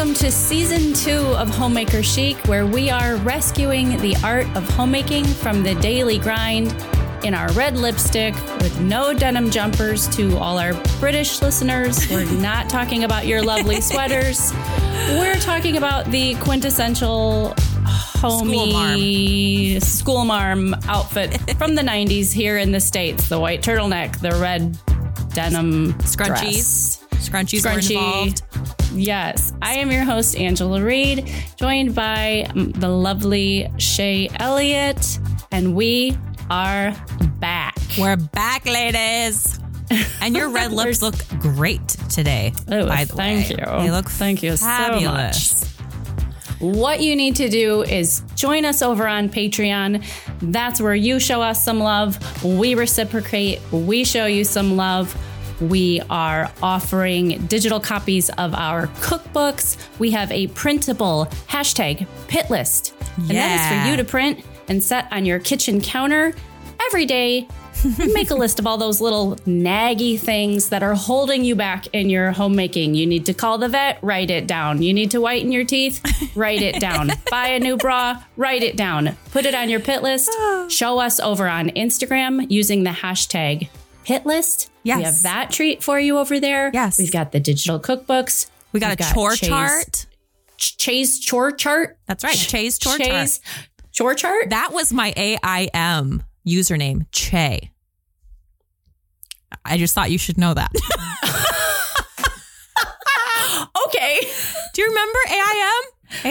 Welcome to season two of Homemaker Chic, where we are rescuing the art of homemaking from the daily grind in our red lipstick with no denim jumpers to all our British listeners. We're not talking about your lovely sweaters. We're talking about the quintessential homey school marm outfit from the 90s here in the States the white turtleneck, the red denim Scrunchies. dress. Scrunchies were Scrunchy. involved. Yes, I am your host, Angela Reed, joined by um, the lovely Shay Elliott, and we are back. We're back, ladies. And your red lips look great today. Oh, by the thank way. you. They look Thank you so fabulous. What you need to do is join us over on Patreon. That's where you show us some love, we reciprocate, we show you some love. We are offering digital copies of our cookbooks. We have a printable hashtag pit list. And that is for you to print and set on your kitchen counter every day. Make a list of all those little naggy things that are holding you back in your homemaking. You need to call the vet, write it down. You need to whiten your teeth, write it down. Buy a new bra, write it down. Put it on your pit list. Show us over on Instagram using the hashtag pit list. Yes. We have that treat for you over there. Yes. We've got the digital cookbooks. We got We've a chore Shay's- chart. Shay's chore chart. That's right. Shay's chore chart. Chore chart. That was my AIM username, Shay. I just thought you should know that. okay. Do you remember AIM?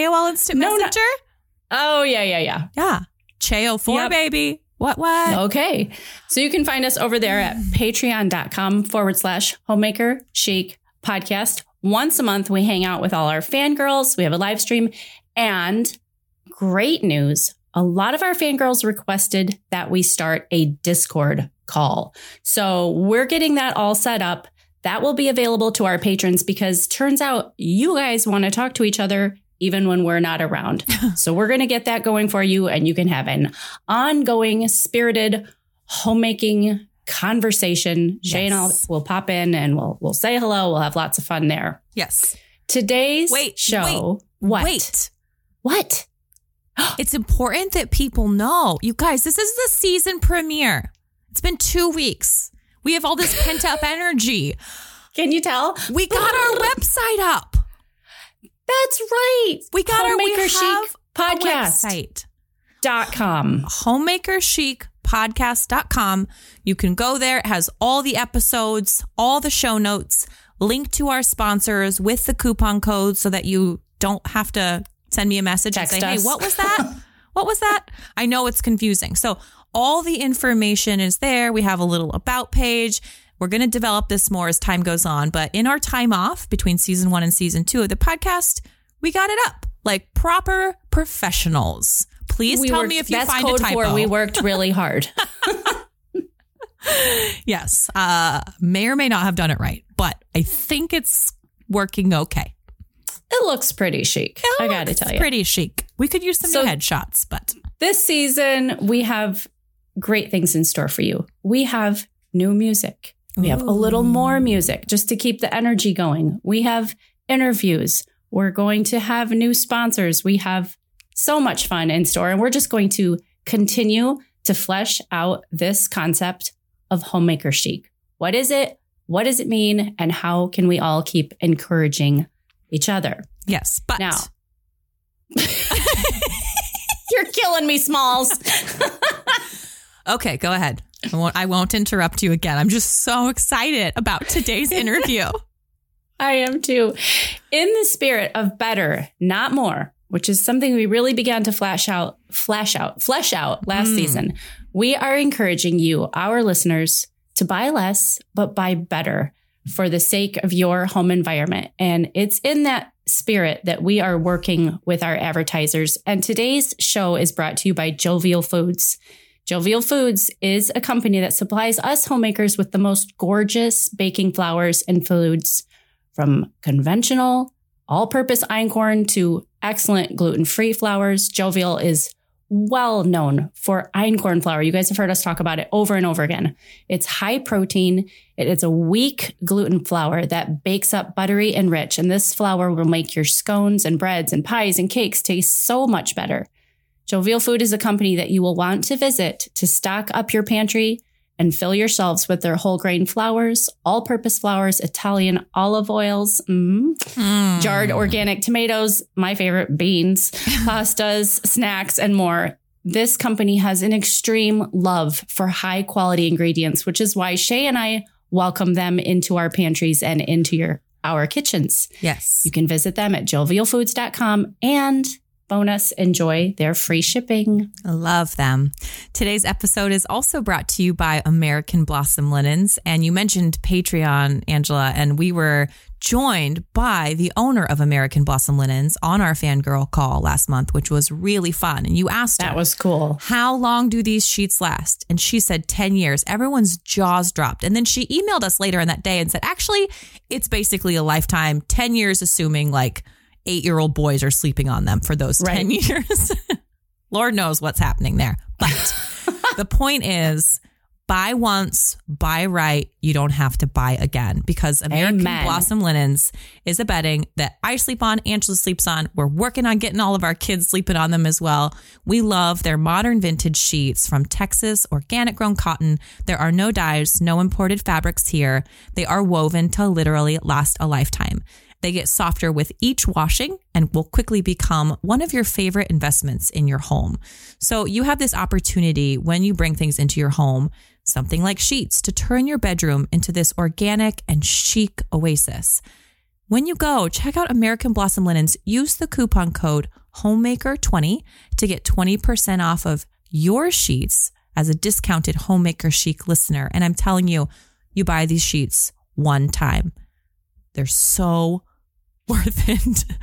AOL Instant No, no. Messenger? Oh yeah, yeah, yeah. Yeah. Che04, Yep. baby. What, what? Okay. So you can find us over there at patreon.com forward slash homemaker chic podcast. Once a month, we hang out with all our fangirls. We have a live stream and great news. A lot of our fangirls requested that we start a Discord call. So we're getting that all set up. That will be available to our patrons because turns out you guys want to talk to each other even when we're not around. so we're going to get that going for you and you can have an ongoing spirited homemaking conversation. Shay and I Yes. will pop in and we'll we'll say hello. We'll have lots of fun there. Yes. Today's Wait, show. what? Wait. What? It's important that people know. You guys, this is the season premiere. It's been two weeks. We have all this pent up energy. Can you tell? We got our website up. That's right. We got our we Homemaker Chic podcast website. dot com. homemakerchicpodcast.com. You can go there. It has all the episodes, all the show notes, link to our sponsors with the coupon code so that you don't have to send me a message Text and say, us. hey, what was that? what was that? I know it's confusing. So all the information is there. We have a little about page. We're going to develop this more as time goes on. But in our time off between season one and season two of the podcast, we got it up like proper professionals. Please tell worked- me if you find code a typo. for we worked really hard. Yes. Uh, may or may not have done it right, but I think it's working okay. it looks pretty chic. I got to tell you. pretty chic. We could use some So- new headshots, but This season, we have great things in store for you. We have new music. We have a little more music just to keep the energy going. We have interviews. We're going to have new sponsors. We have so much fun in store, and we're just going to continue to flesh out this concept of homemaker chic. What is it? What does it mean? And how can we all keep encouraging each other? yes. But Now, you're killing me, Smalls. okay, go ahead. I won't, I won't interrupt you again. I'm just so excited about today's interview. I am too. In the spirit of better, not more, which is something we really began to flash out, flash out, flesh out last Mm. season, we are encouraging you, our listeners, to buy less, but buy better for the sake of your home environment. And it's in that spirit that we are working with our advertisers. And today's show is brought to you by Jovial Foods. Jovial Foods is a company that supplies us homemakers with the most gorgeous baking flours and foods from conventional all purpose einkorn to excellent gluten free flours. Jovial is well known for einkorn flour. You guys have heard us talk about it over and over again. It's high protein. It is a weak gluten flour that bakes up buttery and rich. And this flour will make your scones and breads and pies and cakes taste so much better. Jovial Food is a company that you will want to visit to stock up your pantry and fill your shelves with their whole grain flours, all purpose flours, Italian olive oils, mm, Mm. jarred organic tomatoes, my favorite beans, pastas, snacks, and more. This company has an extreme love for high quality ingredients, which is why Shay and I welcome them into our pantries and into your our kitchens. Yes. You can visit them at jovialfoods.com and bonus enjoy their free shipping. Love them. Today's episode is also brought to you by American Blossom Linens. And you mentioned Patreon, Angela, and we were joined by the owner of American Blossom Linens on our fangirl call last month, which was really fun. And you asked That her, was cool. how long do these sheets last? And she said 10 years. Everyone's jaws dropped. And then she emailed us later in that day and said, actually, it's basically a lifetime, 10 years, assuming like eight year old boys are sleeping on them for those Right. 10 years. Lord knows what's happening there. But the point is, buy once, buy right. You don't have to buy again because American Amen. Blossom Linens is a bedding that I sleep on, Angela sleeps on. We're working on getting all of our kids sleeping on them as well. We love their modern vintage sheets from Texas, organic grown cotton. There are no dyes, no imported fabrics here. They are woven to literally last a lifetime. They get softer with each washing and will quickly become one of your favorite investments in your home. So you have this opportunity when you bring things into your home, something like sheets, to turn your bedroom into this organic and chic oasis. When you go, check out American Blossom Linens. Use the coupon code HOMEMAKER20 to get 20% off of your sheets as a discounted Homemaker Chic listener. And I'm telling you, you buy these sheets one time. They're so worth it.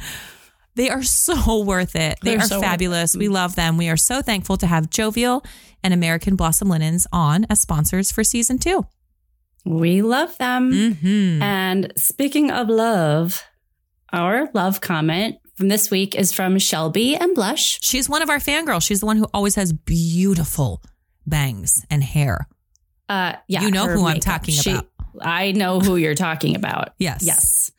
They are so worth it. They They're are so fabulous. We love them. We are so thankful to have Jovial and American Blossom Linens on as sponsors for season two. We love them. Mm-hmm. And speaking of love, our love comment from this week is from Shelby and Blush. She's one of our fangirls. She's the one who always has beautiful bangs and hair. Uh, yeah, You know who I'm makeup. talking She- about. I know who you're talking about. Yes. Yes.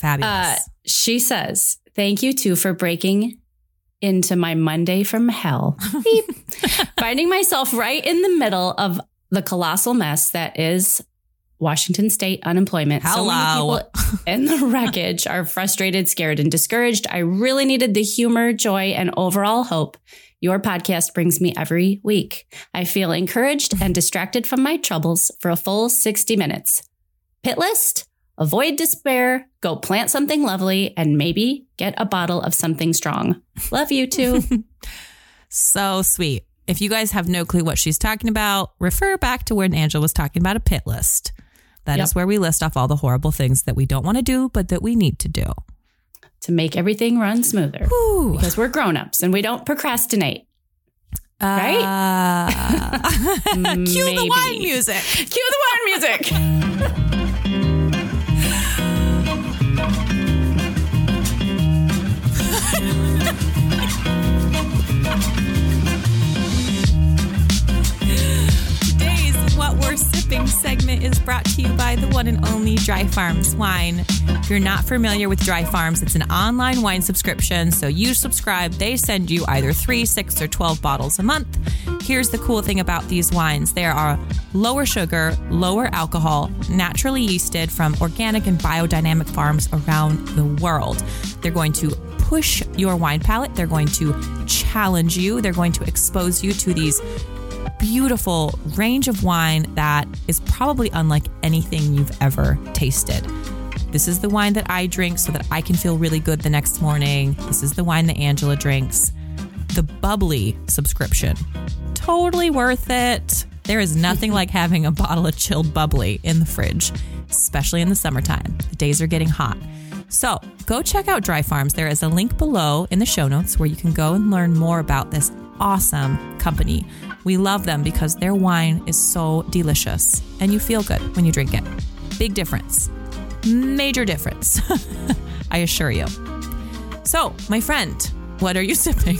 Fabulous. Uh, she says, Thank you too for breaking into my Monday from hell. Finding myself right in the middle of the colossal mess that is Washington state unemployment. So many people in the wreckage are frustrated, scared, and discouraged. I really needed the humor, joy, and overall hope your podcast brings me every week. I feel encouraged and distracted from my troubles for a full 60 minutes. Pit list, avoid despair, go plant something lovely, and maybe get a bottle of something strong. Love you too. so sweet. If you guys have no clue what she's talking about, refer back to when Angela was talking about a pit list. That is Yep. where we list off all the horrible things that we don't want to do, but that we need to do. to make everything run smoother. Because we're grown-ups and we don't procrastinate. Uh, cue the wine music. Cue the wine music. What We're Sipping segment is brought to you by the one and only Dry Farms Wine. If you're not familiar with Dry Farms, it's an online wine subscription. So you subscribe, they send you either three, six, or 12 bottles a month. Here's the cool thing about these wines they are lower sugar, lower alcohol, naturally yeasted from organic and biodynamic farms around the world. They're going to push your wine palate, they're going to challenge you, they're going to expose you to these beautiful range of wine that is probably unlike anything you've ever tasted. This is the wine that I drink so that I can feel really good the next morning. This is the wine that Angela drinks. The bubbly subscription. Totally worth it. There is nothing like having a bottle of chilled bubbly in the fridge, especially in the summertime. The days are getting hot. So go check out Dry Farms. There is a link below in the show notes where you can go and learn more about this awesome company. We love them because their wine is so delicious and you feel good when you drink it. Big difference. Major difference. I assure you. So, my friend, what are you sipping?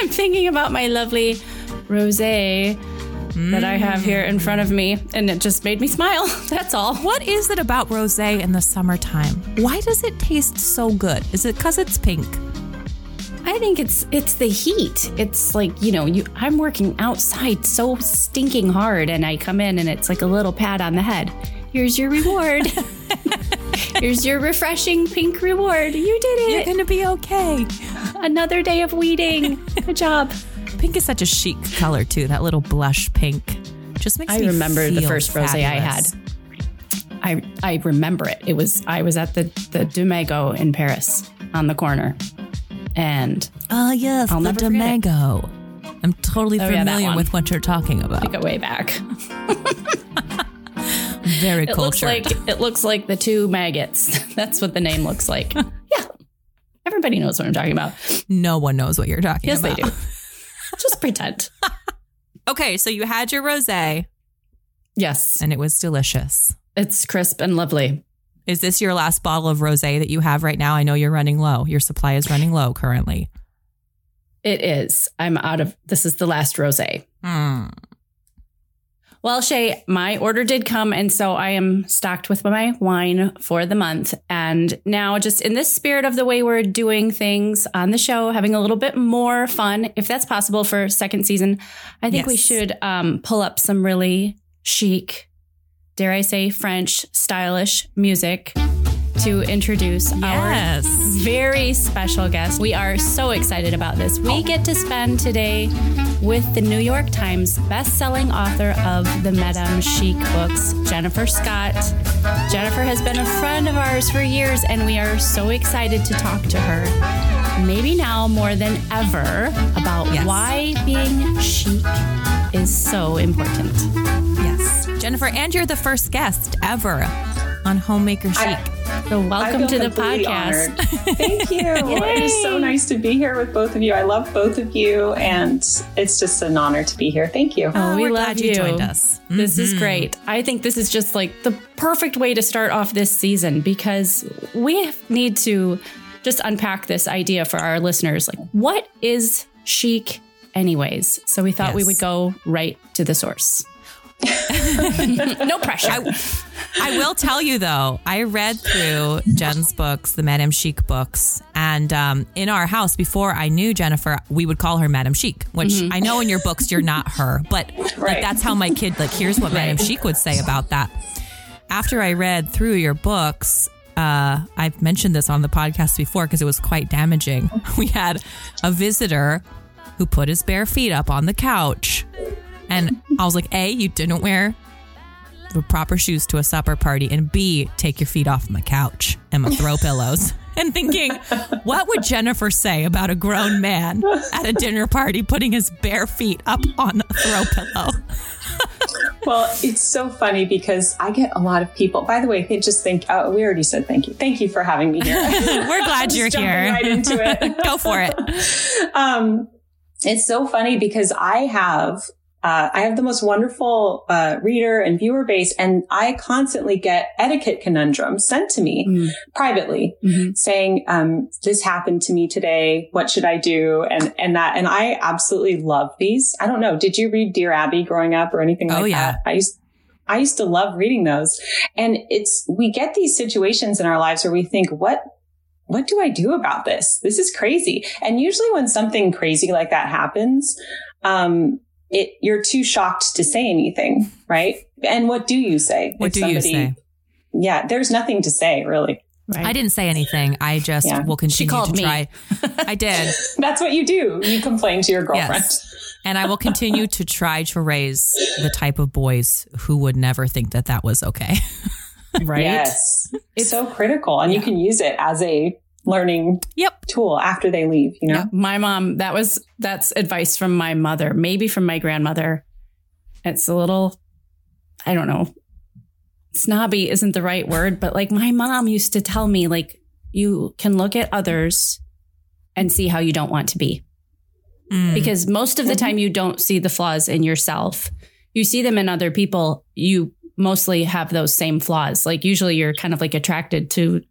I'm thinking about my lovely rosé that I have here in front of me, and it just made me smile. That's all. What is it about rosé in the summertime? Why does it taste so good? Is it because it's pink? I think it's it's the heat. It's like you know, you I'm working outside so stinking hard, and I come in and it's like a little pat on the head. Here's your reward. Here's your refreshing pink reward. You did it. You're gonna be okay. Another day of weeding. Good job. Pink is such a chic color too. That little blush pink just makes I me remember the first rosé I had. I I remember it. It was I was at the the Deux Magots in Paris on the corner, and Oh yes, I'll the never forget it. Domingo. I'm totally Oh, familiar one. with what you're talking about. go way back. Very It looks like it looks like the two maggots. That's what the name looks like. yeah, everybody knows what I'm talking about. no one knows what you're talking Yes, about. Yes, they do. Just pretend. Okay, so you had your rosé Yes, and it was delicious. it's crisp and lovely. Is this your last bottle of rosé that you have right now? I know you're running low. Your supply is running low currently. It is. I'm out of. This is the last rosé. Mm. Well, Shay, my order did come, and so I am stocked with my wine for the month. And now, just in this spirit of the way we're doing things on the show, having a little bit more fun, if that's possible for second season, I think we should um, pull up some really chic, dare I say, French stylish music to introduce Yes. our very special guest. We are so excited about this. We oh. get to spend today with the New York Times best-selling author of the Madame Chic books, Jennifer Scott. Jennifer has been a friend of ours for years and we are so excited to talk to her. Maybe now more than ever about Yes. why being chic is so important. Yes. Jennifer, and you're the first guest ever on Homemaker Chic. So welcome to the podcast. honored. Thank you. it is so nice to be here with both of you. I love both of you, and it's just an honor to be here. Thank you. Oh, we we're love glad you you. joined us. This is Mhm. great. I think this is just like the perfect way to start off this season because we need to just unpack this idea for our listeners. Like, what is chic, anyways? So we thought we would go right to the source. No pressure. I will tell you though, I read through Jen's books, the Madame Chic books, and um, in our house before I knew Jennifer, we would call her Madame Chic. Which I know in your books you're not her, but like that's how my kid like here's what Madame Chic would say about that. After I read through your books, uh, I've mentioned this on the podcast before because it was quite damaging. We had a visitor who put his bare feet up on the couch, and I was like, "A, you didn't wear the proper shoes to a supper party, and B, take your feet off my couch and my throw pillows. And thinking, what would Jennifer say about a grown man at a dinner party putting his bare feet up on a throw pillow? Well, it's so funny because I get a lot of people. By the way, they just think, oh, we already said thank you. Thank you for having me here. We're glad you're here. Right into it. Go for it. um, it's so funny because I have uh, I have the most wonderful uh, reader and viewer base, and I constantly get etiquette conundrums sent to me Mm. privately, Mhm. saying, um, "This happened to me today. What should I do?" And and that, and I absolutely love these. I don't know. Did you read Dear Abby growing up or anything like Oh, yeah. that? I used. I used to love reading those. And it's, we get these situations in our lives where we think, what what do I do about this? This is crazy. And usually when something crazy like that happens, um, it, you're too shocked to say anything, right? And what do you say? What If do you say? Yeah, there's nothing to say really. Right. I didn't say anything. I just Yeah. will continue called to me. try. I did. That's what you do. You complain to your girlfriend. Yes. And I will continue to try to raise the type of boys who would never think that that was okay. right? Yes. It's so critical and you can use it as a learning Yep. tool after they leave, you know? Yeah, my mom, that was that's advice from my mother, maybe from my grandmother. It's a little I don't know. Snobby isn't the right word, but like my mom used to tell me like you can look at others and see how you don't want to be. Mm. Because most of the Mhm. time you don't see the flaws in yourself. You see them in other people. You mostly have those same flaws. Like usually you're kind of like attracted to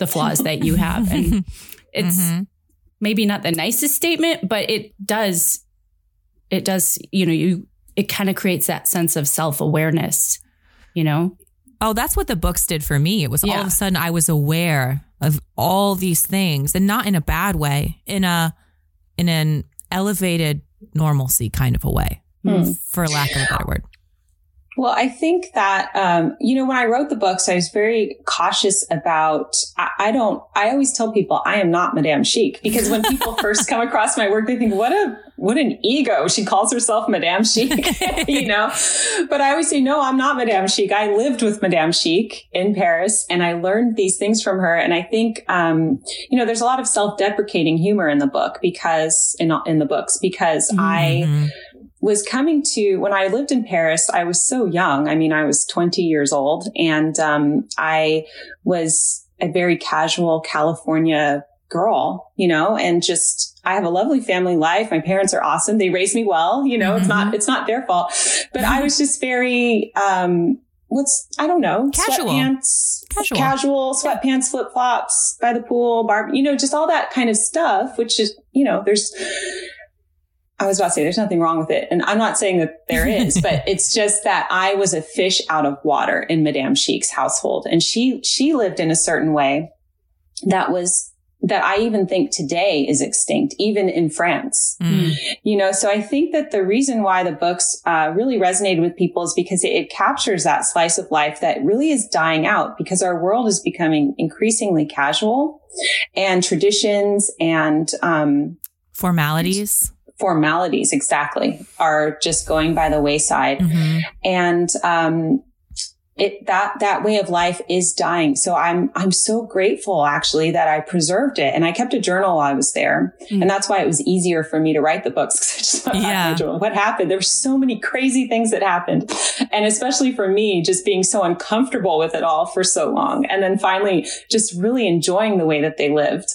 the flaws that you have and it's Mhm. maybe not the nicest statement, but it does, it does, you know, you, it kind of creates that sense of self awareness, you know? Oh, that's what the books did for me. It was all of a sudden I was aware of all these things and not in a bad way, in a, in an elevated normalcy kind of a way, Hmm. for lack of a better word. Well, I think that, um, you know, when I wrote the books, I was very cautious about, I, I don't, I always tell people I am not Madame Chic because when people first come across my work, they think, what a, what an ego. She calls herself Madame Chic, you know, but I always say, no, I'm not Madame Chic. I lived with Madame Chic in Paris and I learned these things from her. And I think, um, you know, there's a lot of self-deprecating humor in the book because in, in the books, because I, Mhm. Was coming to when I lived in Paris. I was so young. I mean, I was 20 years old and, um, I was a very casual California girl, you know, and just, I have a lovely family life. My parents are awesome. They raised me well, you know, it's not, it's not their fault, but I was just very, um, what's, I don't know, Casual. sweatpants, Casual. casual sweatpants, flip flops by the pool, bar, you know, just all that kind of stuff, which is, you know, there's, I was about to say there's nothing wrong with it. And I'm not saying that there is, but it's just that I was a fish out of water in Madame Chic's household. And she, she lived in a certain way that was, that I even think today is extinct, even in France. Mm. You know, so I think that the reason why the books uh, really resonated with people is because it, it captures that slice of life that really is dying out because our world is becoming increasingly casual and traditions and, um, Formalities. Formalities exactly are just going by the wayside Mhm. and um it that that way of life is dying. So i'm i'm so grateful actually that i preserved it. And i kept a journal while i was there. Mm. and that's why it was easier for me to write the books 'cause I just thought, Yeah. "Oh, what happened? There were so many crazy things that happened. And especially for me just being so uncomfortable with it all for so long. And then finally just really enjoying the way that they lived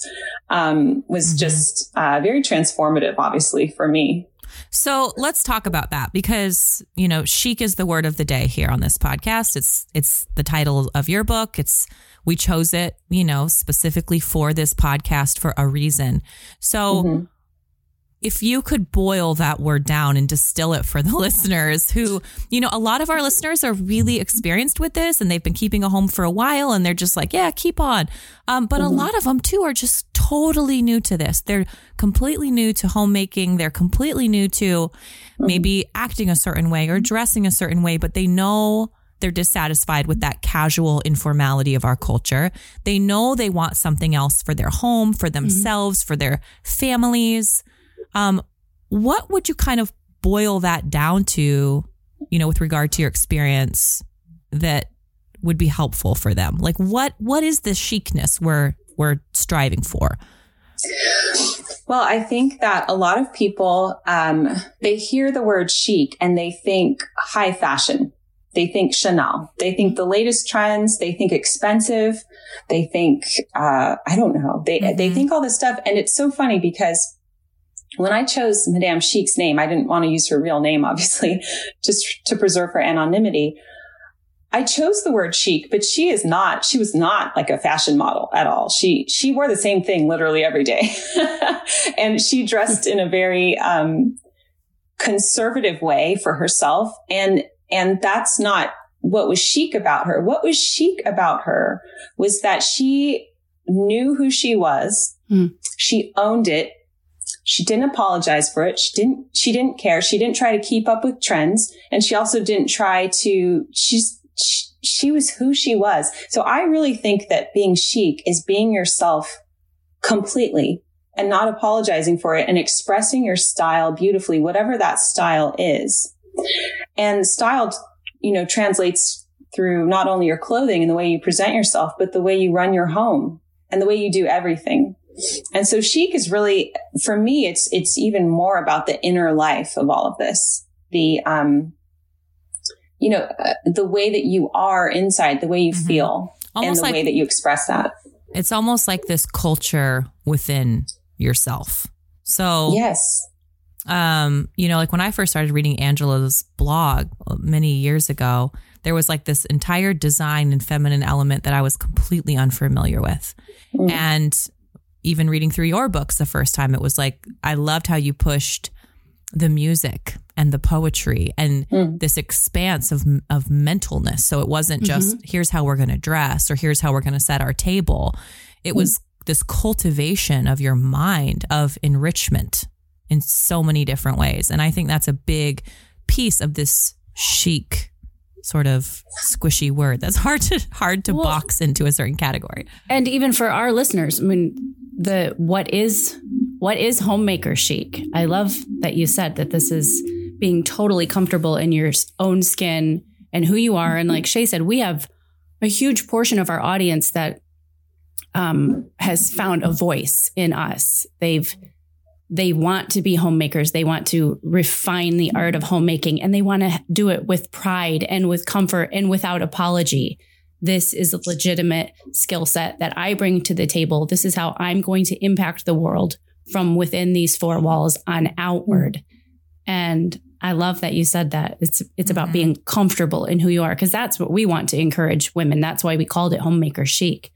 um, was Mhm. just uh, very transformative obviously for me So let's talk about that because, you know, chic is the word of the day here on this podcast. It's it's the title of your book. It's we chose it, you know, specifically for this podcast for a reason. So Mhm. If you could boil that word down and distill it for the listeners who, you know, a lot of our listeners are really experienced with this and they've been keeping a home for a while and they're just like, yeah, keep on. Um, but a mm-hmm. lot of them too are just totally new to this. They're completely new to homemaking. They're completely new to mm-hmm. maybe acting a certain way or dressing a certain way, but they know they're dissatisfied with that casual informality of our culture. They know they want something else for their home, for mm-hmm. themselves, for their families. Um, what would you kind of boil that down to, you know, with regard to your experience that would be helpful for them? Like what what is the chicness we're we're striving for? Well, I think that a lot of people, um, they hear the word chic and they think high fashion. They think Chanel. They think the latest trends. They think expensive. They think, uh, I don't know. They, they Mhm. think all this stuff. And it's so funny because when I chose Madame Chic's name, I didn't want to use her real name, obviously, just to preserve her anonymity. I chose the word chic, but she is not, she was not like a fashion model at all. She, she wore the same thing literally every day. and she dressed in a very, um, conservative way for herself. And, and that's not what was chic about her. What was chic about her was that she knew who she was. Hmm. She owned it. She didn't apologize for it. She didn't, she didn't care. She didn't try to keep up with trends. And she also didn't try to, she's, she, she was who she was. So I really think that being chic is being yourself completely and not apologizing for it and expressing your style beautifully, whatever that style is. And style, you know, translates through not only your clothing and the way you present yourself, but the way you run your home and the way you do everything. And so chic is really, for me, it's, it's even more about the inner life of all of this. The, um, you know, uh, the way that you are inside, the way you Mhm. feel and the like way that you express that. it's almost like this culture within yourself. So Yes. um, you know, like when I first started reading Angela's blog many years ago, there was like this entire design and feminine element that I was completely unfamiliar with. Mm. And even reading through your books the first time, it was like, I loved how you pushed the music and the poetry and Mm. this expanse of, of mentalness. So it wasn't just, here's how we're going to dress or here's how we're going to set our table. It was this cultivation of your mind of enrichment in so many different ways. And I think that's a big piece of this chic sort of squishy word that's hard to hard to Well- box into a certain category. And even for our listeners, I mean, the what is what is homemaker chic? I love that you said that this is being totally comfortable in your own skin and who you are. And like Shay said, we have a huge portion of our audience that um, has found a voice in us. They've they want to be homemakers. They want to refine the art of homemaking and they want to do it with pride and with comfort and without apology. This is a legitimate skill set that I bring to the table. This is how I'm going to impact the world from within these four walls on outward. And I love that you said that. It's it's about Mhm. being comfortable in who you are because that's what we want to encourage women. That's why we called it homemaker chic.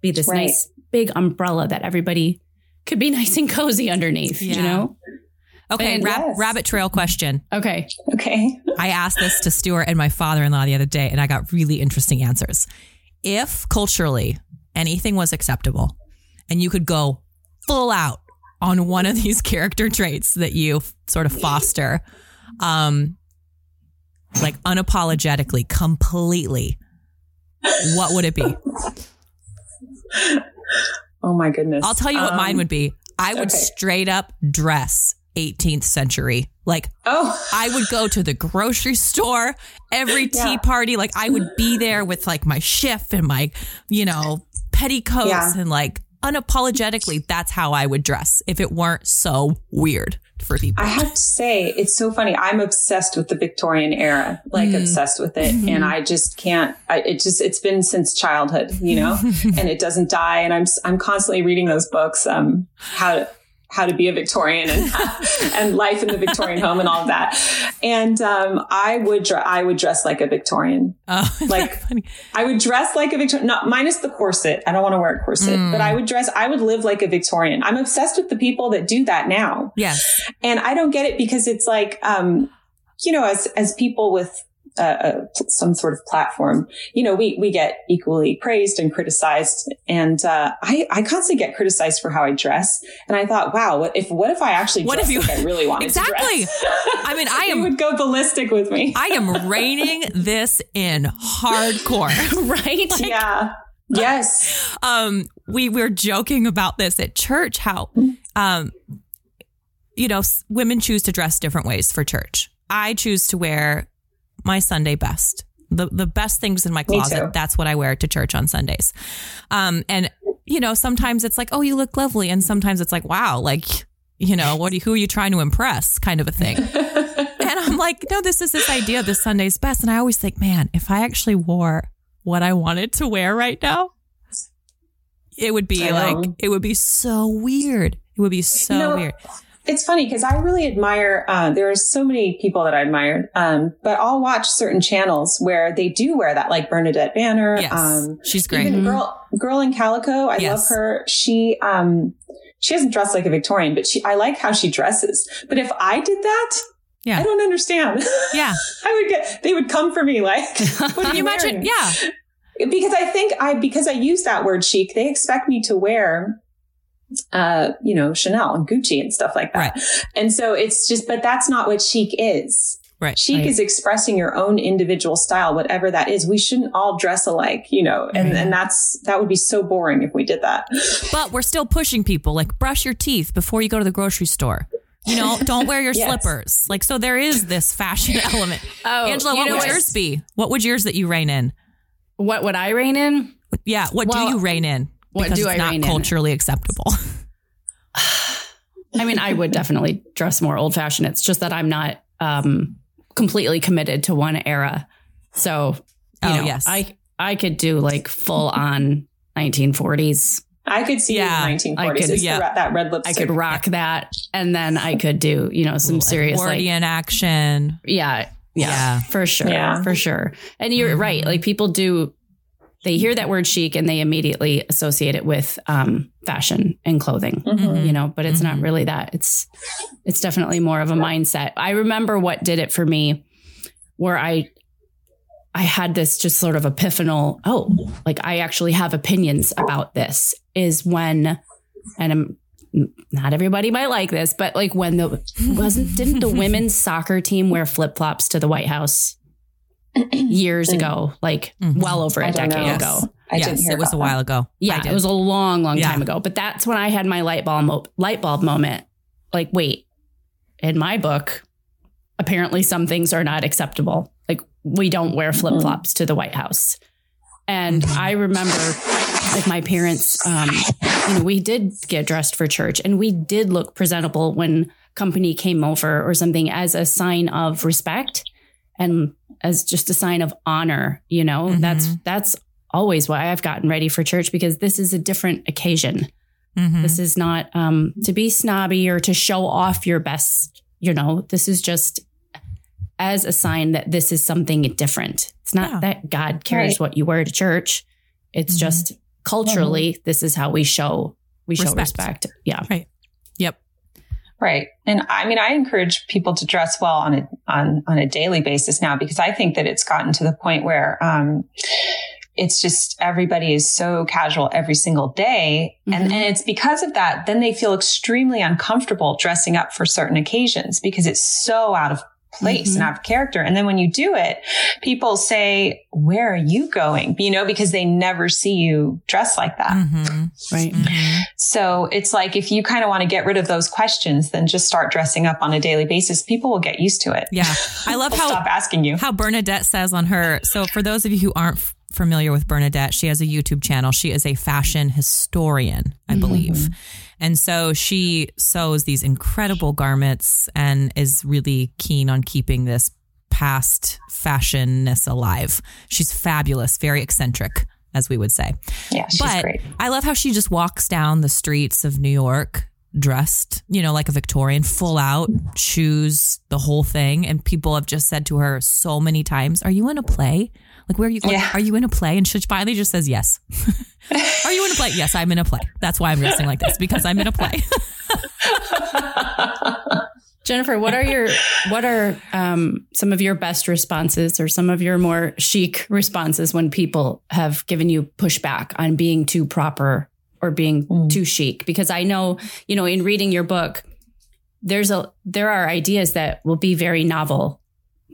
Be this Right. nice big umbrella that everybody could be nice and cozy underneath, you know? Okay, And- rab- Yes. rabbit trail question. Okay. Okay. I asked this to Stuart and my father-in-law the other day and I got really interesting answers. If culturally anything was acceptable and you could go full out on one of these character traits that you sort of foster um like unapologetically completely what would it be? Oh my goodness. I'll tell you what Um, mine would be. I would okay. straight up dress 18th century. Like Oh, I would go to the grocery store, every tea Yeah. party. Like I would be there with like my shift and my, you know, petticoats Yeah. and like unapologetically, that's how I would dress if it weren't so weird for people. I have to say, it's so funny. I'm obsessed with the Victorian era, like Mm. obsessed with it. And I just can't, I, it just, it's been since childhood, you know, and it doesn't die. And I'm, I'm constantly reading those books, um, how to, how to be a Victorian and, and life in the Victorian home and all of that. And, um, I would, dr- I would dress like a Victorian. Oh, like- funny? I would dress like a Victorian, not minus the corset. I don't want to wear a corset, Mm. but I would dress, I would live like a Victorian. I'm obsessed with the people that do that now. yes. And I don't get it because it's like, um, you know, as, as people with uh, uh, some sort of platform, you know, we, we get equally praised and criticized. And, uh, I, I constantly get criticized for how I dress. And I thought, wow, what if, what if I actually What if you- like I really wanted Exactly. I mean, I am would go ballistic with me. I am reining this in hardcore. right? yeah. Yes. um we were joking about this at church how um you know women choose to dress different ways for church i choose to wear my sunday best. The the best things in my closet. That's what i wear to church on sundays. Um and you know sometimes it's like oh you look lovely. And sometimes it's like wow like you know what are you, who are you trying to impress kind of a thing. And i'm like no this is this idea of the sunday's best. And i always think man if i actually wore what i wanted to wear right now it would be like it would be so weird. It would be so You know, weird. It's funny because I really admire, uh, there are so many people that I admire, um, but I'll watch certain channels where they do wear that, like Bernadette Banner. Yes, Um, she's great. even girl, girl in calico. I Yes. love her. She, um, she doesn't dress like a Victorian, but she, I like how she dresses. But if I did that, Yeah. I don't understand. Yeah. I would get, they would come for me like, what Can you imagine? wearing? Yeah. because I think I because I use that word chic, they expect me to wear uh, you know, Chanel and Gucci and stuff like that. And so it's just but that's not what chic is. Right. Chic Right. is expressing your own individual style, whatever that is. We shouldn't all dress alike, you know, and, Right. and that's that would be so boring if we did that. But we're still pushing people like brush your teeth before you go to the grocery store. You know, don't wear your Yes. slippers. Like so there is this fashion element. Oh, Angela, what would what- yours be? What would yours that you rein in? What would I rein in? Yeah, what Well, do you rein in? What Because do it's I not reign in? culturally acceptable. I mean, I would definitely dress more old fashioned. It's just that I'm not um, completely committed to one era. So, you Oh, know, yes. I I could do like full on 1940s. I could see Yeah, it in the I 1940s. could- it's yeah. the, that red lipstick. I could rock that, and then I could do you know some serious like action. yeah, yeah, Yeah. for sure, Yeah. for sure. And you're Mhm. right. Like people do they hear that word chic and they immediately associate it with um, fashion and clothing, Mhm. you know, but it's not Mhm. really that. It's, it's definitely more of a mindset. I remember what did it for me where I, I had this just sort of epiphanal, oh, like I actually have opinions about this is when, and I'm, not everybody might like this, but like when the wasn't didn't the women's soccer team wear flip flops to the White House years ago, like Mhm. well over a I decade know. ago? I didn't yes, it was a while ago. Yeah, it was a long, long Yeah. time ago. But that's when I had my light bulb mo- light bulb moment. Like, wait, in my book, apparently some things are not acceptable. Like we don't wear flip flops to the White House. And Mhm. I remember like my parents, um, you know, we did get dressed for church and we did look presentable when company came over or something as a sign of respect and as just a sign of honor, you know, Mhm. that's, that's always why I've gotten ready for church because this is a different occasion. Mhm. This is not um, to be snobby or to show off your best. You know, this is just as a sign that this is something different. It's not Yeah. that God cares Right. what you wear to church. It's Mhm. just culturally, this is how we show we show Respect. respect. Yeah. Yep. Right. And I mean, I encourage people to dress well on a, on, on a daily basis now because I think that it's gotten to the point where, um, it's just everybody is so casual every single day. And, Mhm. and it's because of that, then they feel extremely uncomfortable dressing up for certain occasions because it's so out of place Mhm. and out of character. And then when you do it, people say, where are you going? You know, because they never see you dressed like that. Mhm. Right. Mhm. So it's like if you kind of want to get rid of those questions, then just start dressing up on a daily basis. People will get used to it. Yeah. I love They'll how stop asking you. how Bernadette says on her. So, for those of you who aren't f- familiar with Bernadette, she has a YouTube channel. She is a fashion historian, I mm-hmm. believe. And so she sews these incredible garments and is really keen on keeping this past fashionness alive. She's fabulous, very eccentric, as we would say. Yeah, she's but great. I love how she just walks down the streets of New York dressed, you know, like a Victorian, full out, shoes, the whole thing. And people have just said to her so many times, Are you in a play? Like, where are you? like, Yeah. are you in a play? And she finally just says, Yes. are you in a play? Yes, I'm in a play. That's why I'm dressing like this because I'm in a play. Jennifer, what are your what are um, some of your best responses or some of your more chic responses when people have given you pushback on being too proper or being Mm. too chic? Because I know, you know, in reading your book, there's a there are ideas that will be very novel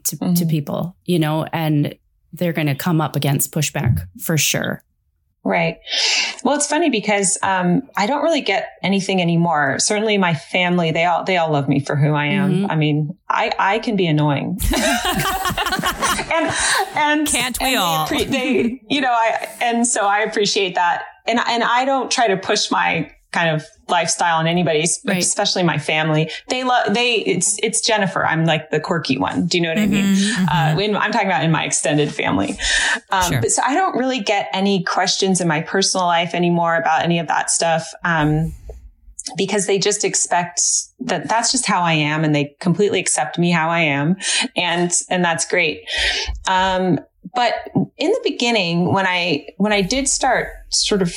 to, to Mhm. people, you know, and they're going to come up against pushback for sure. Right. Well, it's funny because um, I don't really get anything anymore. Certainly, my family they all they all love me for who I am. Mhm. I mean, I I can be annoying, and and Can't we and all? appre- they, you know, I and so I appreciate that, and and I don't try to push my kind of lifestyle on anybody's, Right. especially my family. They love they. It's it's Jennifer. I'm like the quirky one. Do you know what I mean? Mhm, Uh, when I'm talking about in my extended family. Um, Sure. but so I don't really get any questions in my personal life anymore about any of that stuff. Um, because they just expect that that's just how I am and they completely accept me how I am. And, and that's great. Um, but in the beginning, when I, when I did start sort of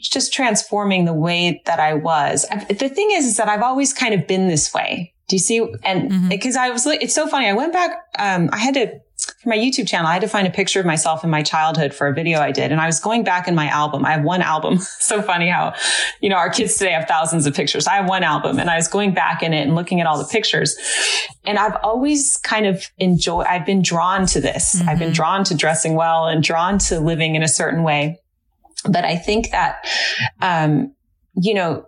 just transforming the way that I was, I, the thing is, is that I've always kind of been this way. Do you see? And Mhm. because I was, it's so funny. I went back, um, I had to, for my YouTube channel, I had to find a picture of myself in my childhood for a video I did. And I was going back in my album. I have one album. so funny how, you know, our kids today have thousands of pictures. I have one album and I was going back in it and looking at all the pictures. And I've always kind of enjoyed, I've been drawn to this. I've been Mhm. drawn to dressing well and drawn to living in a certain way. But I think that, um, you know,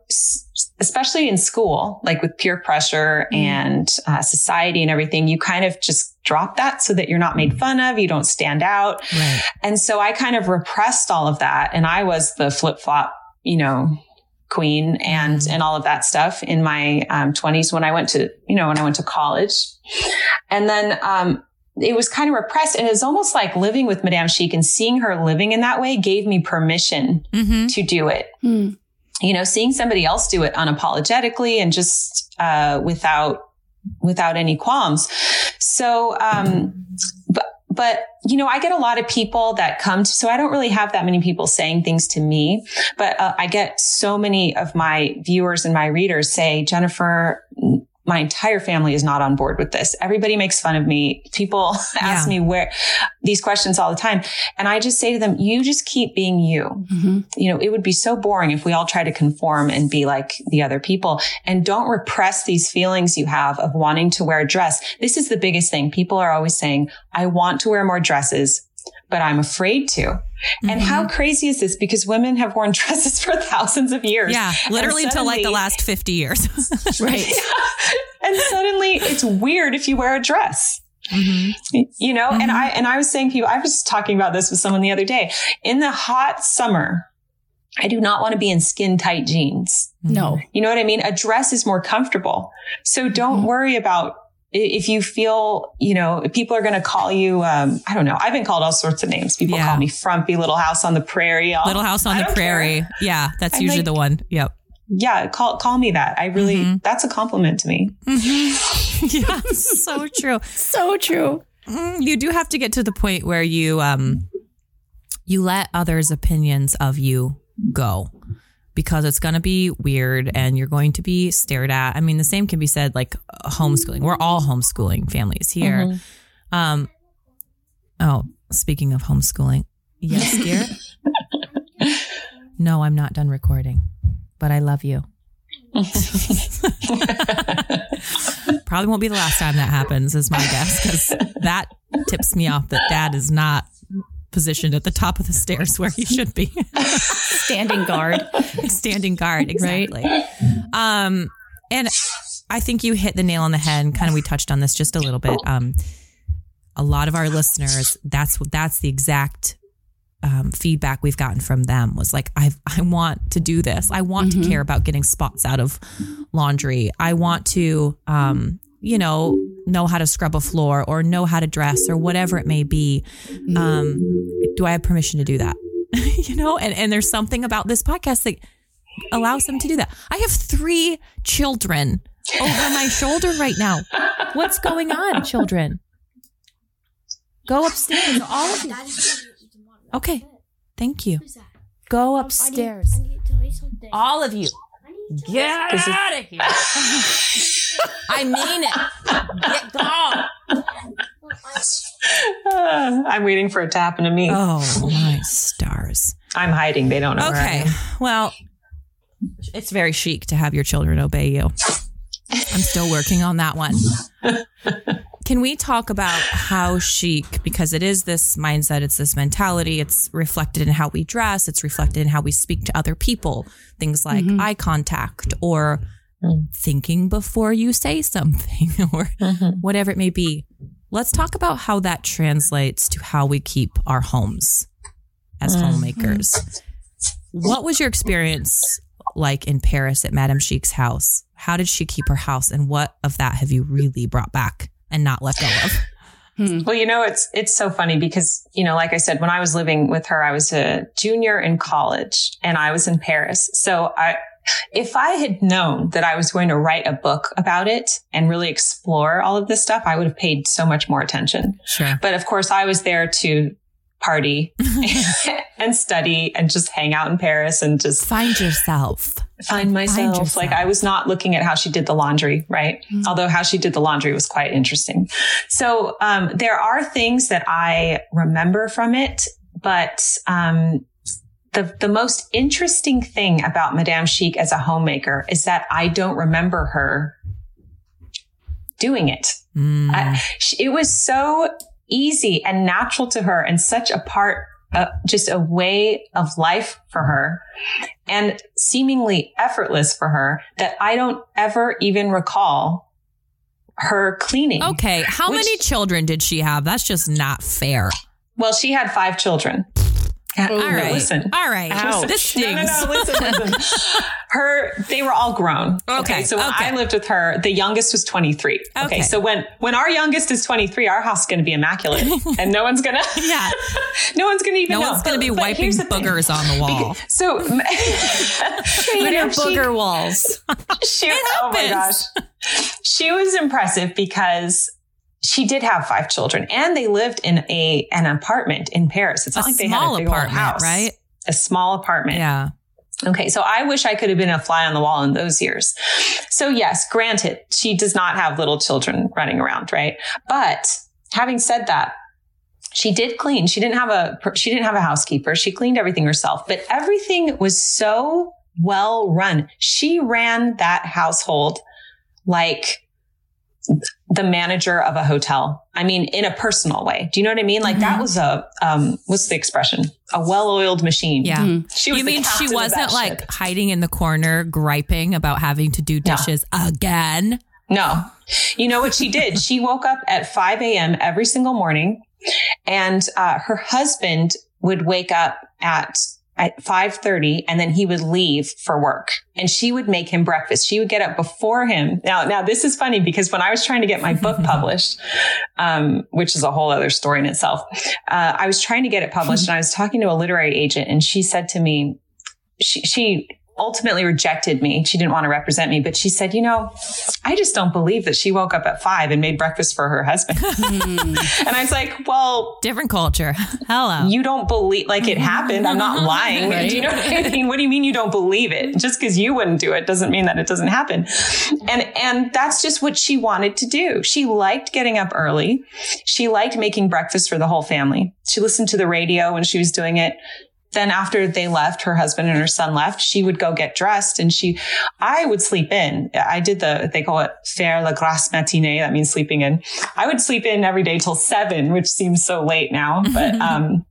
especially in school, like with peer pressure Mm. and uh, society and everything, you kind of just drop that so that you're not made fun of. You don't stand out. Right. And so I kind of repressed all of that. And I was the flip flop, you know, queen and, Mhm. and all of that stuff in my um, 20s when I went to, you know, when I went to college. And then, um, it was kind of repressed and it's almost like living with Madame Chic and seeing her living in that way gave me permission hmm to do it Hmm. you know, seeing somebody else do it unapologetically and just uh, without without any qualms. So, um, but but but you know, I get a lot of people that come to, so I don't really have that many people saying things to me, but uh, I get so many of my viewers and my readers say, Jennifer, my entire family is not on board with this. Everybody makes fun of me. People ask Yeah. me where these questions all the time. And I just say to them, you just keep being you. Mhm. You know, it would be so boring if we all try to conform and be like the other people and don't repress these feelings you have of wanting to wear a dress. This is the biggest thing. People are always saying, I want to wear more dresses, but I'm afraid to. And how crazy is this? Because women have worn dresses for thousands of years. Yeah, literally until like the last 50 years. Right. And suddenly it's weird if you wear a dress. Mm-hmm. You know, and I and I was saying people I was talking about this with someone the other day. In the hot summer, I do not want to be in skin tight jeans. No. You know what I mean? A dress is more comfortable. So don't Mhm. worry about if you feel, you know, people are going to call you, um, I don't know. I've been called all sorts of names. People Yeah. call me frumpy little house on the prairie. I'll- Little House on I the don't care. Prairie. Yeah, that's I'm usually like- the one. Yep. Yeah. Call, call me that. I really, Mhm. that's a compliment to me. yeah, so true. So true. Mm, You do have to get to the point where you um you let others' opinions of you go because it's going to be weird and you're going to be stared at. I mean, the same can be said like homeschooling. We're all homeschooling families here. Mm-hmm. Um Oh, speaking of homeschooling. Yes, dear. no, I'm not done recording. But I love you. Probably won't be the last time that happens, is my guess, because that tips me off that dad is not positioned at the top of the stairs where he should be. Standing guard. Standing guard, exactly. Um, and I think you hit the nail on the head. And kind of we touched on this just a little bit. Um, a lot of our listeners, that's that's the exact um, feedback we've gotten from them was like, I I want to do this. I want to care about getting spots out of laundry. I want to, um, you know, know how to scrub a floor or know how to dress or whatever it may be. Um, do I have permission to do that? you know, and and there's something about this podcast that allows them to do that. I have three children over my shoulder right now. What's going on, children? Go upstairs, all of you. Okay, thank you. Go upstairs, I need to tell all of you. Get This is- out of here. I mean it. Get gone. Uh, I'm waiting for it to happen to me. Oh my stars. I'm hiding. They don't know where I Okay. am. Well, it's very chic to have your children obey you. I'm still working on that one. Can we talk about how chic, because it is this mindset, it's this mentality, it's reflected in how we dress, it's reflected in how we speak to other people, things like mm-hmm. eye contact or mm. thinking before you say something or mm-hmm. whatever it may be. Let's talk about how that translates to how we keep our homes as mm-hmm. homemakers. What was your experience like in Paris at Madame Chic's house? How did she keep her house, and what of that have you really brought back and not let go of? Hmm. Well, you know, it's it's so funny because, you know, like I said, when I was living with her, I was a junior in college and I was in Paris. So I if I had known that I was going to write a book about it and really explore all of this stuff, I would have paid so much more attention. Sure. But of course, I was there to party and study and just hang out in Paris and just Find yourself. find myself. yourself. Like I was not looking at how she did the laundry, right? Although how she did the laundry was quite interesting. So, um, there are things that I remember from it, but, um, the, the most interesting thing about Madame Chic as a homemaker is that I don't remember her doing it. Mm. I, it was so easy and natural to her and such a part, uh, just a way of life for her and seemingly effortless for her that I don't ever even recall her cleaning. okay. How Which- many children did she have? That's just not fair. Well, she had five children. Yeah, All right. Listen. All right. Ouch. This stings. No, no, no, listen, listen. Her, they were all grown. Okay, So when okay. I lived with her, the youngest was 23. Okay. Okay. So when, when our youngest is 23, our house is going to be immaculate and no one's going to, Yeah. no one's going to even No know. one's going to be But wiping the thing. boogers on the wall. So, Trainer Madame Chic- booger walls. she, oh my gosh. She was impressive because she did have five children and they lived in a an apartment in Paris. It's not A like they had a small big old apartment, house. right? A small apartment. Yeah. Okay, so I wish I could have been a fly on the wall in those years. So yes, granted, she does not have little children running around, right? But having said that, she did clean. She didn't have a she didn't have a housekeeper. She cleaned everything herself, but everything was so well run. She ran that household like the manager of a hotel. I mean, in a personal way. Do you know what I mean? Like that Mhm. was a um what's the expression? A well-oiled machine. Yeah. Mhm. She was. You mean she wasn't like ship. hiding in the corner griping about having to do No. dishes again? No. You know what she did? she woke up at 5 a.m. every single morning and uh, her husband would wake up at at 5:30 and then he would leave for work and she would make him breakfast. She would get up before him. Now now this is funny because when I was trying to get my book published, um, which is a whole other story in itself, uh, I was trying to get it published and I was talking to a literary agent and she said to me she she ultimately rejected me. She didn't want to represent me, but she said, you know, I just don't believe that she woke up at five and made breakfast for her husband. Mm. and I was like, well, Different culture. Hello. you don't believe like it happened. I'm not lying. Right. Do you know what I mean? What do you mean you don't believe it? Just because you wouldn't do it doesn't mean that it doesn't happen. And and that's just what she wanted to do. She liked getting up early. She liked making breakfast for the whole family. She listened to the radio when she was doing it. Then after they left, her husband and her son left, she would go get dressed and she, I would sleep in. I did the, they call it faire la grasse matinée. That means sleeping in. I would sleep in every day till seven, which seems so late now, but, um,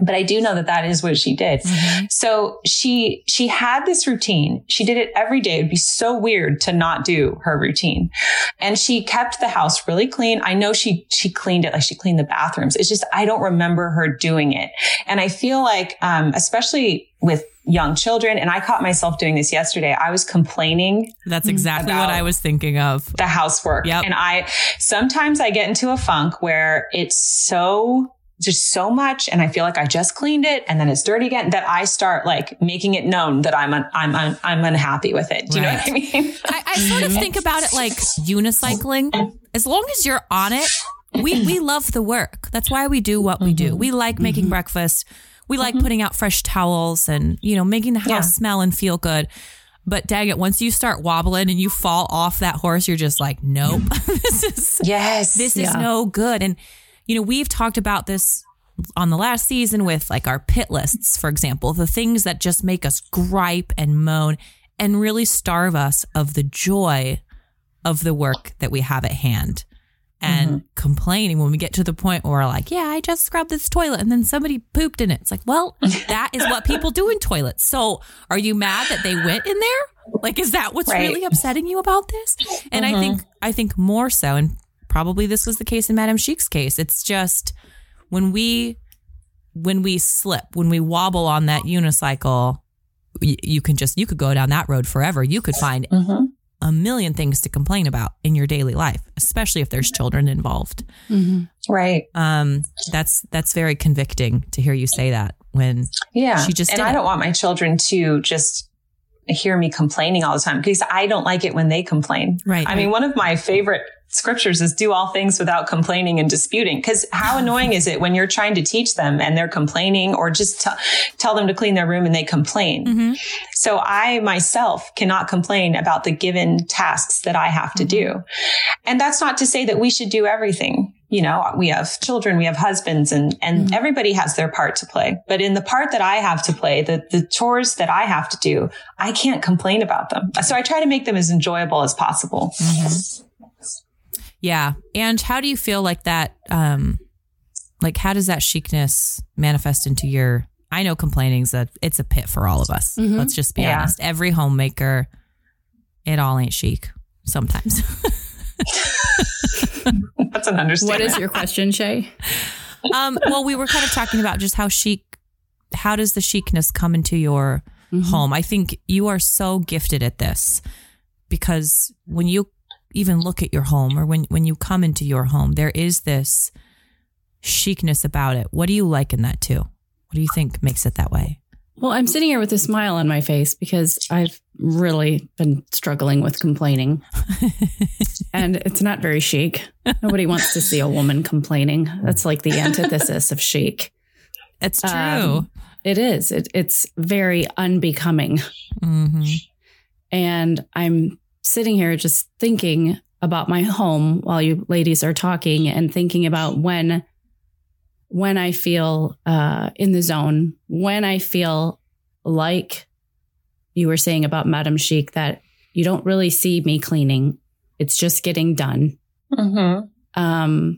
but I do know that that is what she did. Mhm. So she, she had this routine. She did it every day. It'd be so weird to not do her routine. And she kept the house really clean. I know she, she cleaned it like she cleaned the bathrooms. It's just, I don't remember her doing it. And I feel like, um, especially with young children, and I caught myself doing this yesterday. I was complaining That's exactly what I was thinking of. the housework. Yep. And I sometimes I get into a funk where it's so just so much and I feel like I just cleaned it and then it's dirty again that I start like making it known that I'm un- I'm un- I'm unhappy with it. Do you know what I mean? I, I sort of think about it like unicycling. As long as you're on it, we we love the work. That's why we do what we do. Mm-hmm. We like making mm-hmm. breakfast. We like mm-hmm. putting out fresh towels and you know making the house Yeah. smell and feel good. But dang it, once you start wobbling and you fall off that horse, you're just like, nope, this is yes. this is no good. And, you know, we've talked about this on the last season with like our pit lists, for example, the things that just make us gripe and moan and really starve us of the joy of the work that we have at hand. And mm-hmm. complaining when we get to the point where we're like, yeah, I just scrubbed this toilet and then somebody pooped in it. It's like, well, that is what people do in toilets. So are you mad that they went in there? Like, is that what's Right. really upsetting you about this? And I think, mm-hmm. I think more so, and probably this was the case in Madame Chic's case. It's just when we, when we slip, when we wobble on that unicycle, you can just, you could go down that road forever. You could find Mhm. a million things to complain about in your daily life, especially if there's children involved. Right. Um, that's that's very convicting to hear you say that when Yeah. She just and I it. don't want my children to just hear me complaining all the time because I don't like it when they complain. Right, I mean, one of my favorite scriptures is do all things without complaining and disputing. Cause how annoying is it when you're trying to teach them and they're complaining or just t- tell them to clean their room and they complain. Mm-hmm. So I myself cannot complain about the given tasks that I have to mm-hmm. do. And that's not to say that we should do everything. You know, we have children, we have husbands and, and mm-hmm. everybody has their part to play. But in the part that I have to play, the, the chores that I have to do, I can't complain about them. So I try to make them as enjoyable as possible. Mm-hmm. Yeah. And how do you feel like that? Um, like how does that chicness manifest into your? I know complaining's a it's a pit for all of us. Mhm. Let's just be Yeah. honest. Every homemaker, it all ain't chic sometimes. That's an understatement. What is your question, Shay? um, well, we were kind of talking about just how chic. How does the chicness come into your home? I think you are so gifted at this because when you even look at your home or when when you come into your home, there is this chicness about it. What do you like in that too? What do you think makes it that way? Well, I'm sitting here with a smile on my face because I've really been struggling with complaining. and it's not very chic. Nobody wants to see a woman complaining. That's like the antithesis of chic. It's true. Um, it is. It, it's very unbecoming. hmm And I'm sitting here just thinking about my home while you ladies are talking and thinking about when when I feel uh, in the zone, when I feel like you were saying about Madame Chic that you don't really see me cleaning. It's just getting done. Mm-hmm. Um,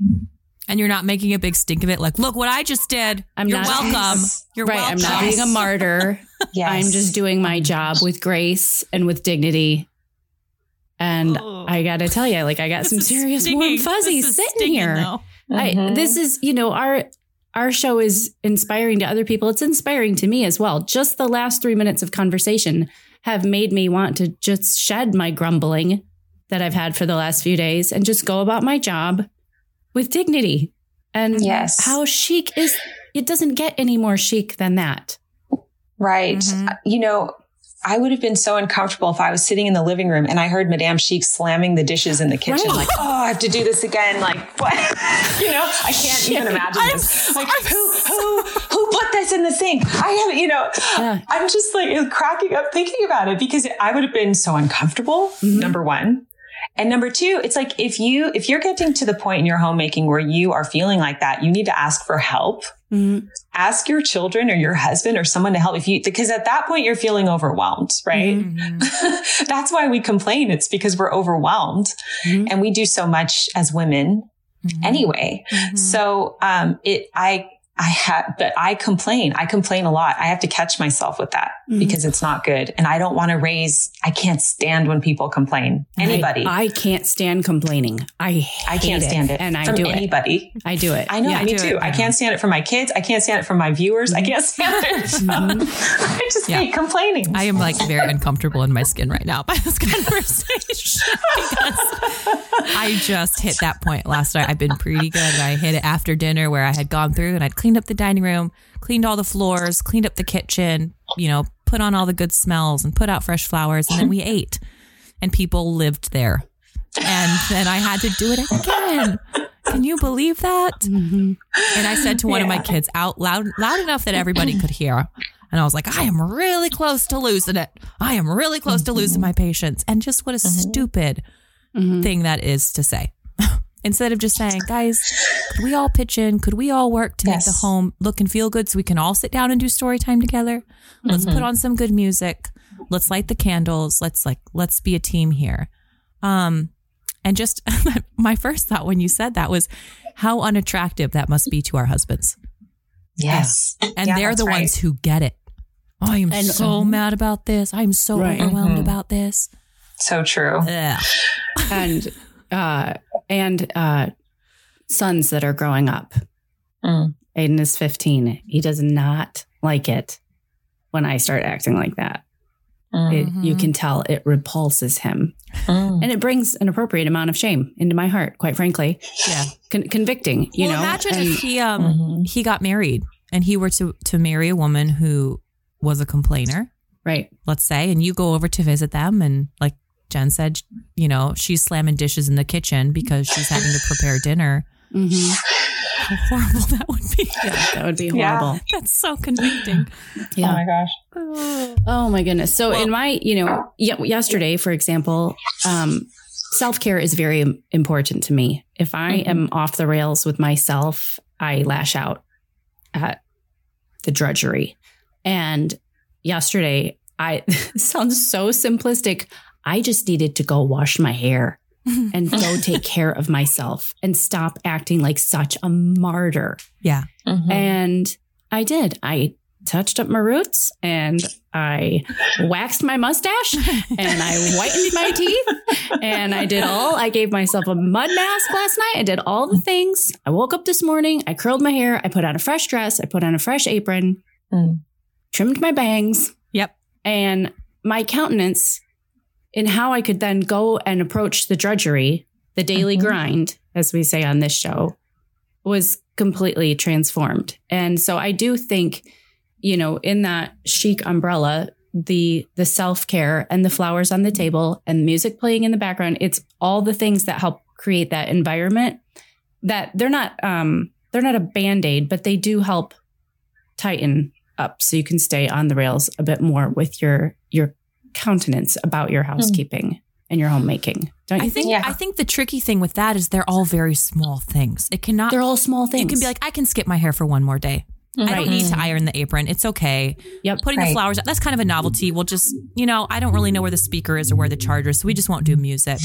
And you're not making a big stink of it. Like, look what I just did. I'm you're not- welcome. Yes. You're right. welcome. I'm not being a martyr. Yes. I'm just doing my job with grace and with dignity. And Oh. I got to tell you, like, I got This some is serious warm stinging. fuzzies This sitting stinging, here. though. I, Mhm. this is, you know, our our show is inspiring to other people. It's inspiring to me as well. Just the last three minutes of conversation have made me want to just shed my grumbling that I've had for the last few days and just go about my job with dignity. And Yes. how chic is it doesn't get any more chic than that. Right. Mhm. You know, I would have been so uncomfortable if I was sitting in the living room and I heard Madame Chic slamming the dishes in the kitchen. Right. Like, oh, I have to do this again. Like, what? you know, I can't even imagine I'm this. Like, I'm who, who, who put this in the sink? I haven't, you know, Yeah. I'm just like cracking up thinking about it because I would have been so uncomfortable. Mhm. Number one. And number two, it's like if you, if you're getting to the point in your homemaking where you are feeling like that, you need to ask for help Mhm. ask your children or your husband or someone to help if you because at that point you're feeling overwhelmed right Mhm. that's why we complain it's because we're overwhelmed Mhm. and we do so much as women Mhm. anyway Mhm. so um it i i have but i complain i complain a lot i have to catch myself with that Mhm. because it's not good and i don't want to raise i can't stand when people complain anybody I, I can't stand complaining. I hate I can't stand it and I from do it. anybody. I do it. I know, Yeah. me do too. it, I can't stand it from my kids. I can't stand it from my viewers. I can't stand it. I just Yeah. hate complaining. I am like very uncomfortable in my skin right now by this conversation because I just hit that point last night. I've been pretty good. I hit it after dinner where I had gone through and I'd cleaned up the dining room, cleaned all the floors, cleaned up the kitchen, you know, put on all the good smells and put out fresh flowers. And then we ate and people lived there. And then I had to do it again. Can you believe that? Mhm. And I said to one of my kids out loud, loud enough that everybody could hear. And I was like, I am really close to losing it. I am really close to losing my patience. And just what a stupid Mhm. thing that is to say. Instead of just saying, guys, could we all pitch in? Could we all work to make the home look and feel good so we can all sit down and do story time together? Let's put on some good music. Let's light the candles. Let's like, let's be a team here. Um, and just my first thought when you said that was how unattractive that must be to our husbands. yes. And Yeah, they're the right. ones who get it. Oh, I am And- so mad about this. I'm so Right. overwhelmed Mhm. about this. So true. Ugh. and uh and uh sons that are growing up. Mm. Aiden is 15. He does not like it when I start acting like that. Mm. It, you Mhm. can tell it repulses him. Mm. And it brings an appropriate amount of shame into my heart, quite frankly. Yeah. Con- convicting, you well, know. imagine And- if he um Mhm. he got married and he were to to marry a woman who was a complainer, right. let's say, and you go over to visit them and like Jen said, you know, she's slamming dishes in the kitchen because she's having to prepare dinner. Mm-hmm. How horrible that would be. Yeah, That would be Yeah. horrible. That's so convicting. Yeah. Oh my gosh. Oh my goodness. So Well- in my, you know, yesterday, for example, um, self care is very important to me. If I Mhm. am off the rails with myself, I lash out at the drudgery. And yesterday, I sounds so simplistic. I just needed to go wash my hair and go take care of myself and stop acting like such a martyr. Yeah. Mhm. And I did. I touched up my roots and I waxed my mustache and I whitened my teeth and I did all, I gave myself a mud mask last night. I did all the things. I woke up this morning. I curled my hair. I put on a fresh dress. I put on a fresh apron, Mm. trimmed my bangs. Yep. And my countenance in how I could then go and approach the drudgery, the daily Mhm. grind, as we say on this show, was completely transformed. And so I do think you know, in that chic umbrella, the the self-care and the flowers on the table and music playing in the background, it's all the things that help create that environment that they're not um they're not a band-aid, but they do help tighten up so you can stay on the rails a bit more with your your countenance about your hmm. housekeeping and your homemaking. Don't you I think? think Yeah. I think the tricky thing with that is they're all very small things. It cannot They're all small things. you can be like, I can skip my hair for one more day. I don't need to hmm. iron the apron. It's okay. Yep. Putting the flowers that's kind of a novelty. We'll just, you know, I don't really know where the speaker is or where the charger is, so we just won't do music.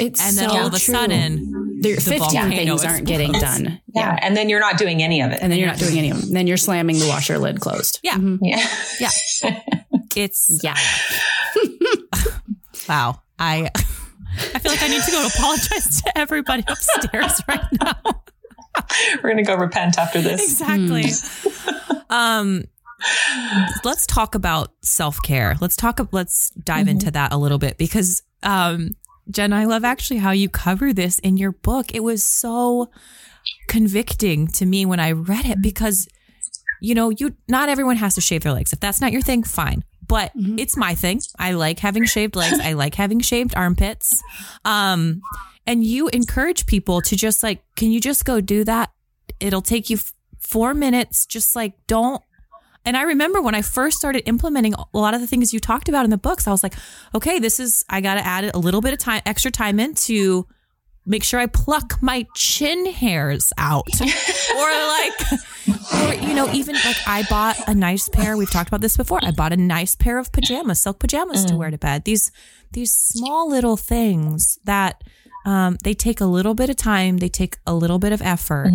It's And then so all of a true. sudden, Their the 15 things aren't getting explodes. done. Yeah. And then you're not doing any of it. And then you're not doing any of them. Then you're slamming the washer lid closed. Yeah. Mhm. yeah. Yeah. It's Yeah. wow. I I feel like I need to go apologize to everybody upstairs right now. We're going to go repent after this. Exactly. um let's talk about self-care. Let's talk let's dive into that a little bit because um Jen, I love actually how you cover this in your book. It was so convicting to me when I read it because you know, you not everyone has to shave their legs. If that's not your thing, fine. But it's my thing. I like having shaved legs. I like having shaved armpits. Um and you encourage people to just like, can you just go do that? It'll take you f- 4 minutes. Just like don't and I remember when I first started implementing a lot of the things you talked about in the books, I was like, okay, this is, I got to add a little bit of time, extra time in to make sure I pluck my chin hairs out. or like, or, you know, even like I bought a nice pair. We've talked about this before. I bought a nice pair of pajamas, silk pajamas to wear to bed. These, these small little things that, um, they take a little bit of time. They take a little bit of effort,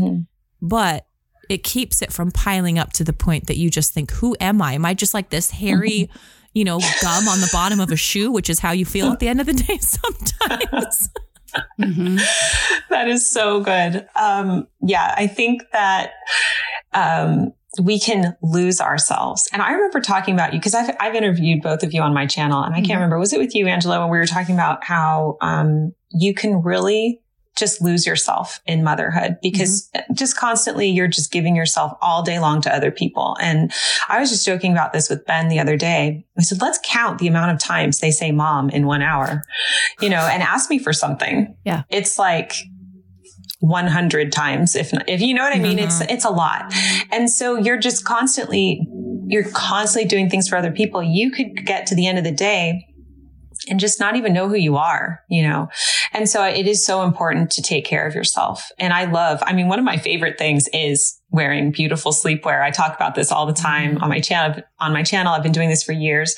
but it keeps it from piling up to the point that you just think, who am I? Am I just like this hairy, you know, gum on the bottom of a shoe, which is how you feel at the end of the day sometimes? Mhm. that is so good. Um, yeah, I think that um, we can lose ourselves. And I remember talking about you because I've, I've interviewed both of you on my channel, and I can't Mhm. remember was it with you, Angela, when we were talking about how um, you can really just lose yourself in motherhood because just constantly you're just giving yourself all day long to other people. And I was just joking about this with Ben the other day. I said, let's count the amount of times they say mom in one hour, you know, and ask me for something. Yeah. It's like 100 times if if you know what I mean it's it's a lot. And so you're just constantly you're constantly doing things for other people. You could get to the end of the day and just not even know who you are, you know? And so it is so important to take care of yourself. And I love, I mean, one of my favorite things is wearing beautiful sleepwear. I talk about this all the time on my channel, on my channel. I've been doing this for years.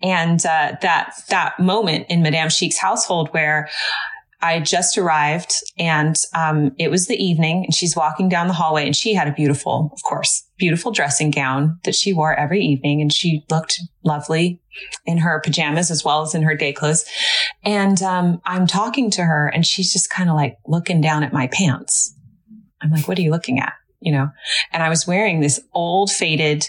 And, uh, that, that moment in Madame Chic's household where I just arrived and um, it was the evening and she's walking down the hallway and she had a beautiful, of course, beautiful dressing gown that she wore every evening and she looked lovely in her pajamas as well as in her day clothes. And um, I'm talking to her and she's just kind of like looking down at my pants. I'm like, what are you looking at? You know, and I was wearing this old faded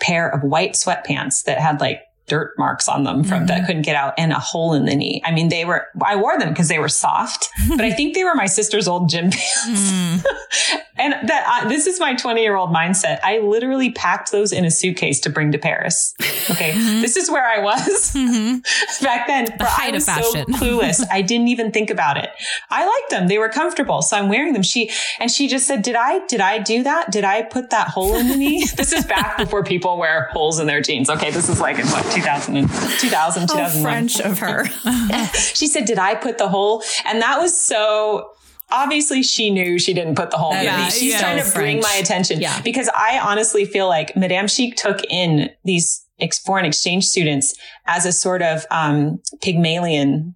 pair of white sweatpants that had like dirt marks on them from that mm-hmm. couldn't get out and a hole in the knee. I mean, they were, I wore them because they were soft, but I think they were my sister's old gym pants. Hmm. and that I, this is my 20 year old mindset. I literally packed those in a suitcase to bring to Paris. Okay. Mm-hmm. This is where I was mm-hmm. back then. The height I of was so fashion. clueless. I didn't even think about it. I liked them. They were comfortable. So I'm wearing them. She, and she just said, did I, did I do that? Did I put that hole in the knee? this is back before people wear holes in their jeans. Okay. This is like in what, 2000 2000, How 2001 French of her. she said, Did I put the hole? And that was so obviously she knew she didn't put the hole in Yeah. She's yeah. trying to bring French. my attention. Yeah. Because I honestly feel like Madame Chic took in these ex- foreign exchange students as a sort of um, Pygmalion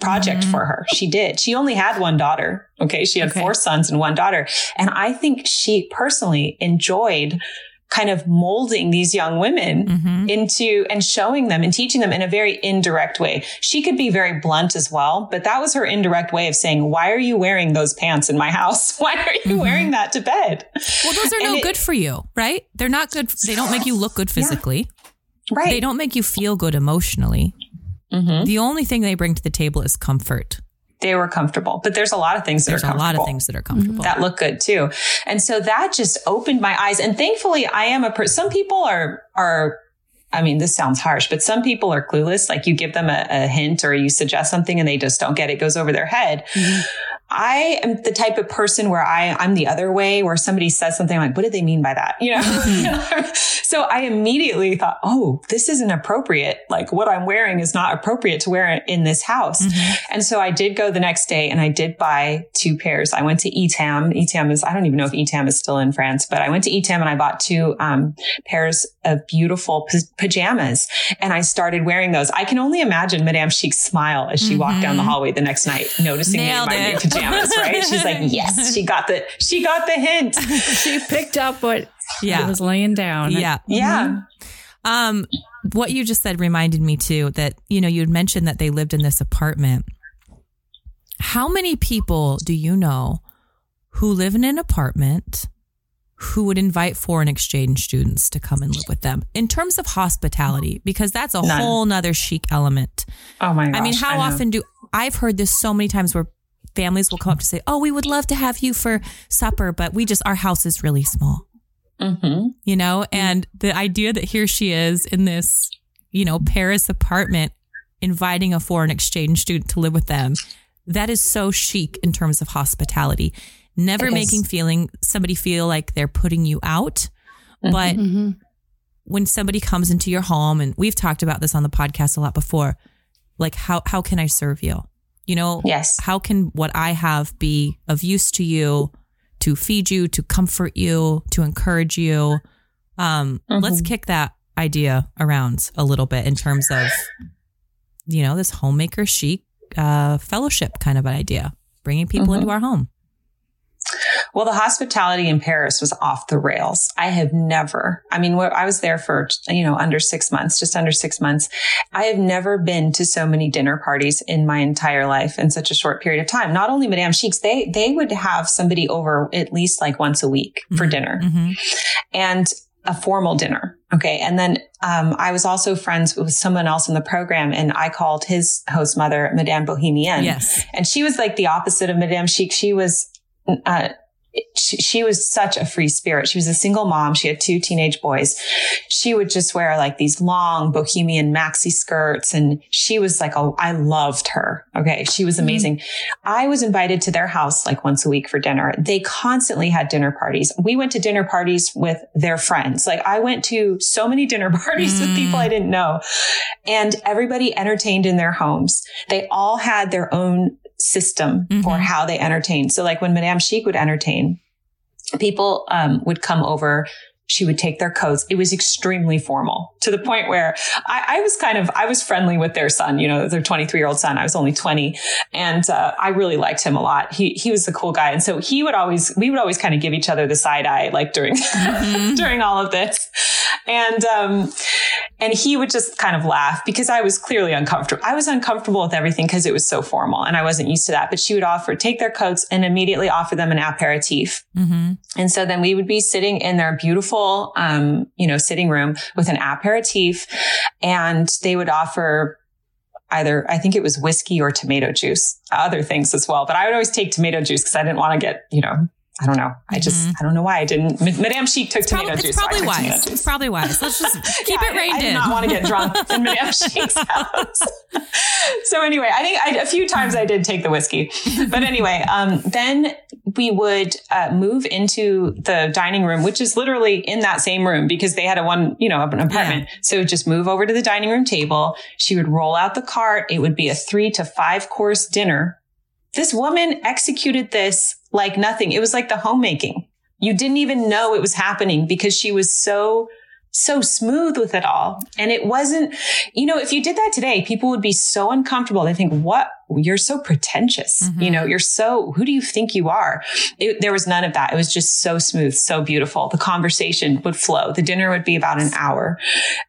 project Mm-hmm. for her. She did. She only had one daughter. Okay. She had Okay. four sons and one daughter. And I think she personally enjoyed kind of molding these young women Mhm. into and showing them and teaching them in a very indirect way. She could be very blunt as well, but that was her indirect way of saying, why are you wearing those pants in my house? Why are you wearing that to bed? Well, those are And no it- good for you, right? They're not good. They don't make you look good physically. Right. They don't make you feel good emotionally. Mhm. The only thing they bring to the table is comfort. They were comfortable. But there's a lot of things that There's are comfortable. a lot of things that are comfortable. that look good too. And so that just opened my eyes. And thankfully I am a person, some people are, are, I mean, this sounds harsh, but some people are clueless. Like you give them a, a hint or you suggest something and they just don't get it, it goes over their head. Mm-hmm. I am the type of person where I, I'm the other way where somebody says something I'm like, what did they mean by that? You know? Mm-hmm. so I immediately thought, oh, this isn't appropriate. Like what I'm wearing is not appropriate to wear in this house. Mm-hmm. And so I did go the next day and I did buy two pairs. I went to Etam. Etam is, I don't even know if Etam is still in France, but I went to Etam and I bought two um, pairs of beautiful p- pajamas and I started wearing those. I can only imagine Madame Chic's smile as she walked down the mm-hmm. hallway the next night, noticing Nailed me in my it. new pajamas, right? She's like, yes, she got the, she got the hint. She picked up what Yeah. I was laying down. yeah. Yeah. Um, what you just said reminded me too that you know you had mentioned that they lived in this apartment. How many people do you know who live in an apartment who would invite foreign exchange students to come and live with them in terms of hospitality? Because that's a None. whole nother chic element. Oh my gosh. I mean, how know. often do I've heard this so many times where families will come up to say, "Oh, we would love to have you for supper, but we just our house is really small." Mhm. you know and the idea that here she is in this you know paris apartment inviting a foreign exchange student to live with them that is so chic in terms of hospitality never It is. making feeling somebody feel like they're putting you out but hmm when somebody comes into your home and we've talked about this on the podcast a lot before like how how can i serve you you know Yes. how can what i have be of use to you to feed you to comfort you to encourage you um let's kick that idea around a little bit in terms of you know this homemaker chic uh fellowship kind of an idea bringing people Mhm. into our home Well, the hospitality in Paris was off the rails. I have never, I mean, I was there for, you know, under six months, just under six months. I have never been to so many dinner parties in my entire life in such a short period of time. Not only Madame Chics, they, they would have somebody over at least like once a week for Mhm. dinner hmm and a formal dinner. Okay. And then, um, I was also friends with someone else in the program and I called his host mother, Madame Bohemienne. yes And she was like the opposite of Madame Chic. She was, uh, she, she was such a free spirit. She was a single mom. She had two teenage boys. She would just wear like these long bohemian maxi skirts. And she was like, oh, I loved her. Okay. She was amazing. I was invited to their house like once a week for dinner. They constantly had dinner parties. We went to dinner parties with their friends. Like I went to so many dinner parties with people I didn't know and everybody entertained in their homes. They all had their own system for Mhm. how they entertain. So like when Madame Chic would entertain, people um, would come over. She would take their coats. It was extremely formal to the point where I, I was kind of, I was friendly with their son, you know, their 23 year old son. I was only 20 and, uh, I really liked him a lot. He, he was a cool guy. And so he would always, we would always kind of give each other the side eye, like during, during all of this. And, um, and he would just kind of laugh because I was clearly uncomfortable. I was uncomfortable with everything because it was so formal and I wasn't used to that. But she would offer, take their coats and immediately offer them an aperitif. hmm And so then we would be sitting in their beautiful, um, you know, sitting room with an aperitif and they would offer either, I think it was whiskey or tomato juice, other things as well. But I would always take tomato juice because I didn't want to get, you know, I don't know. I just, I don't know why I didn't. Madame Chic took tomato Prob- juice. it's probably tomato wise it's probably wise let's just keep Yeah, it reined I, I did not want to get drunk in Madame Chic's house. so anyway, I think I, a few times I did take the whiskey, but anyway, um, then we would uh, move into the dining room, which is literally in that same room because they had a one, you know, an apartment. So just move over to the dining room table. She would roll out the cart. It would be a three to five course dinner. This woman executed this like nothing. It was like the homemaking. You didn't even know it was happening because she was so so smooth with it all. And it wasn't, you know, if you did that today, people would be so uncomfortable. They think, what? You're so pretentious. Mhm. You know, you're so, who do you think you are? It, there was none of that. It was just so smooth, so beautiful. The conversation would flow. The dinner would be about an hour.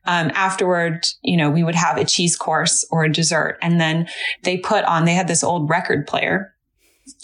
Um, afterward, you know, we would have a cheese course or a dessert. And then they put on, they had this old record player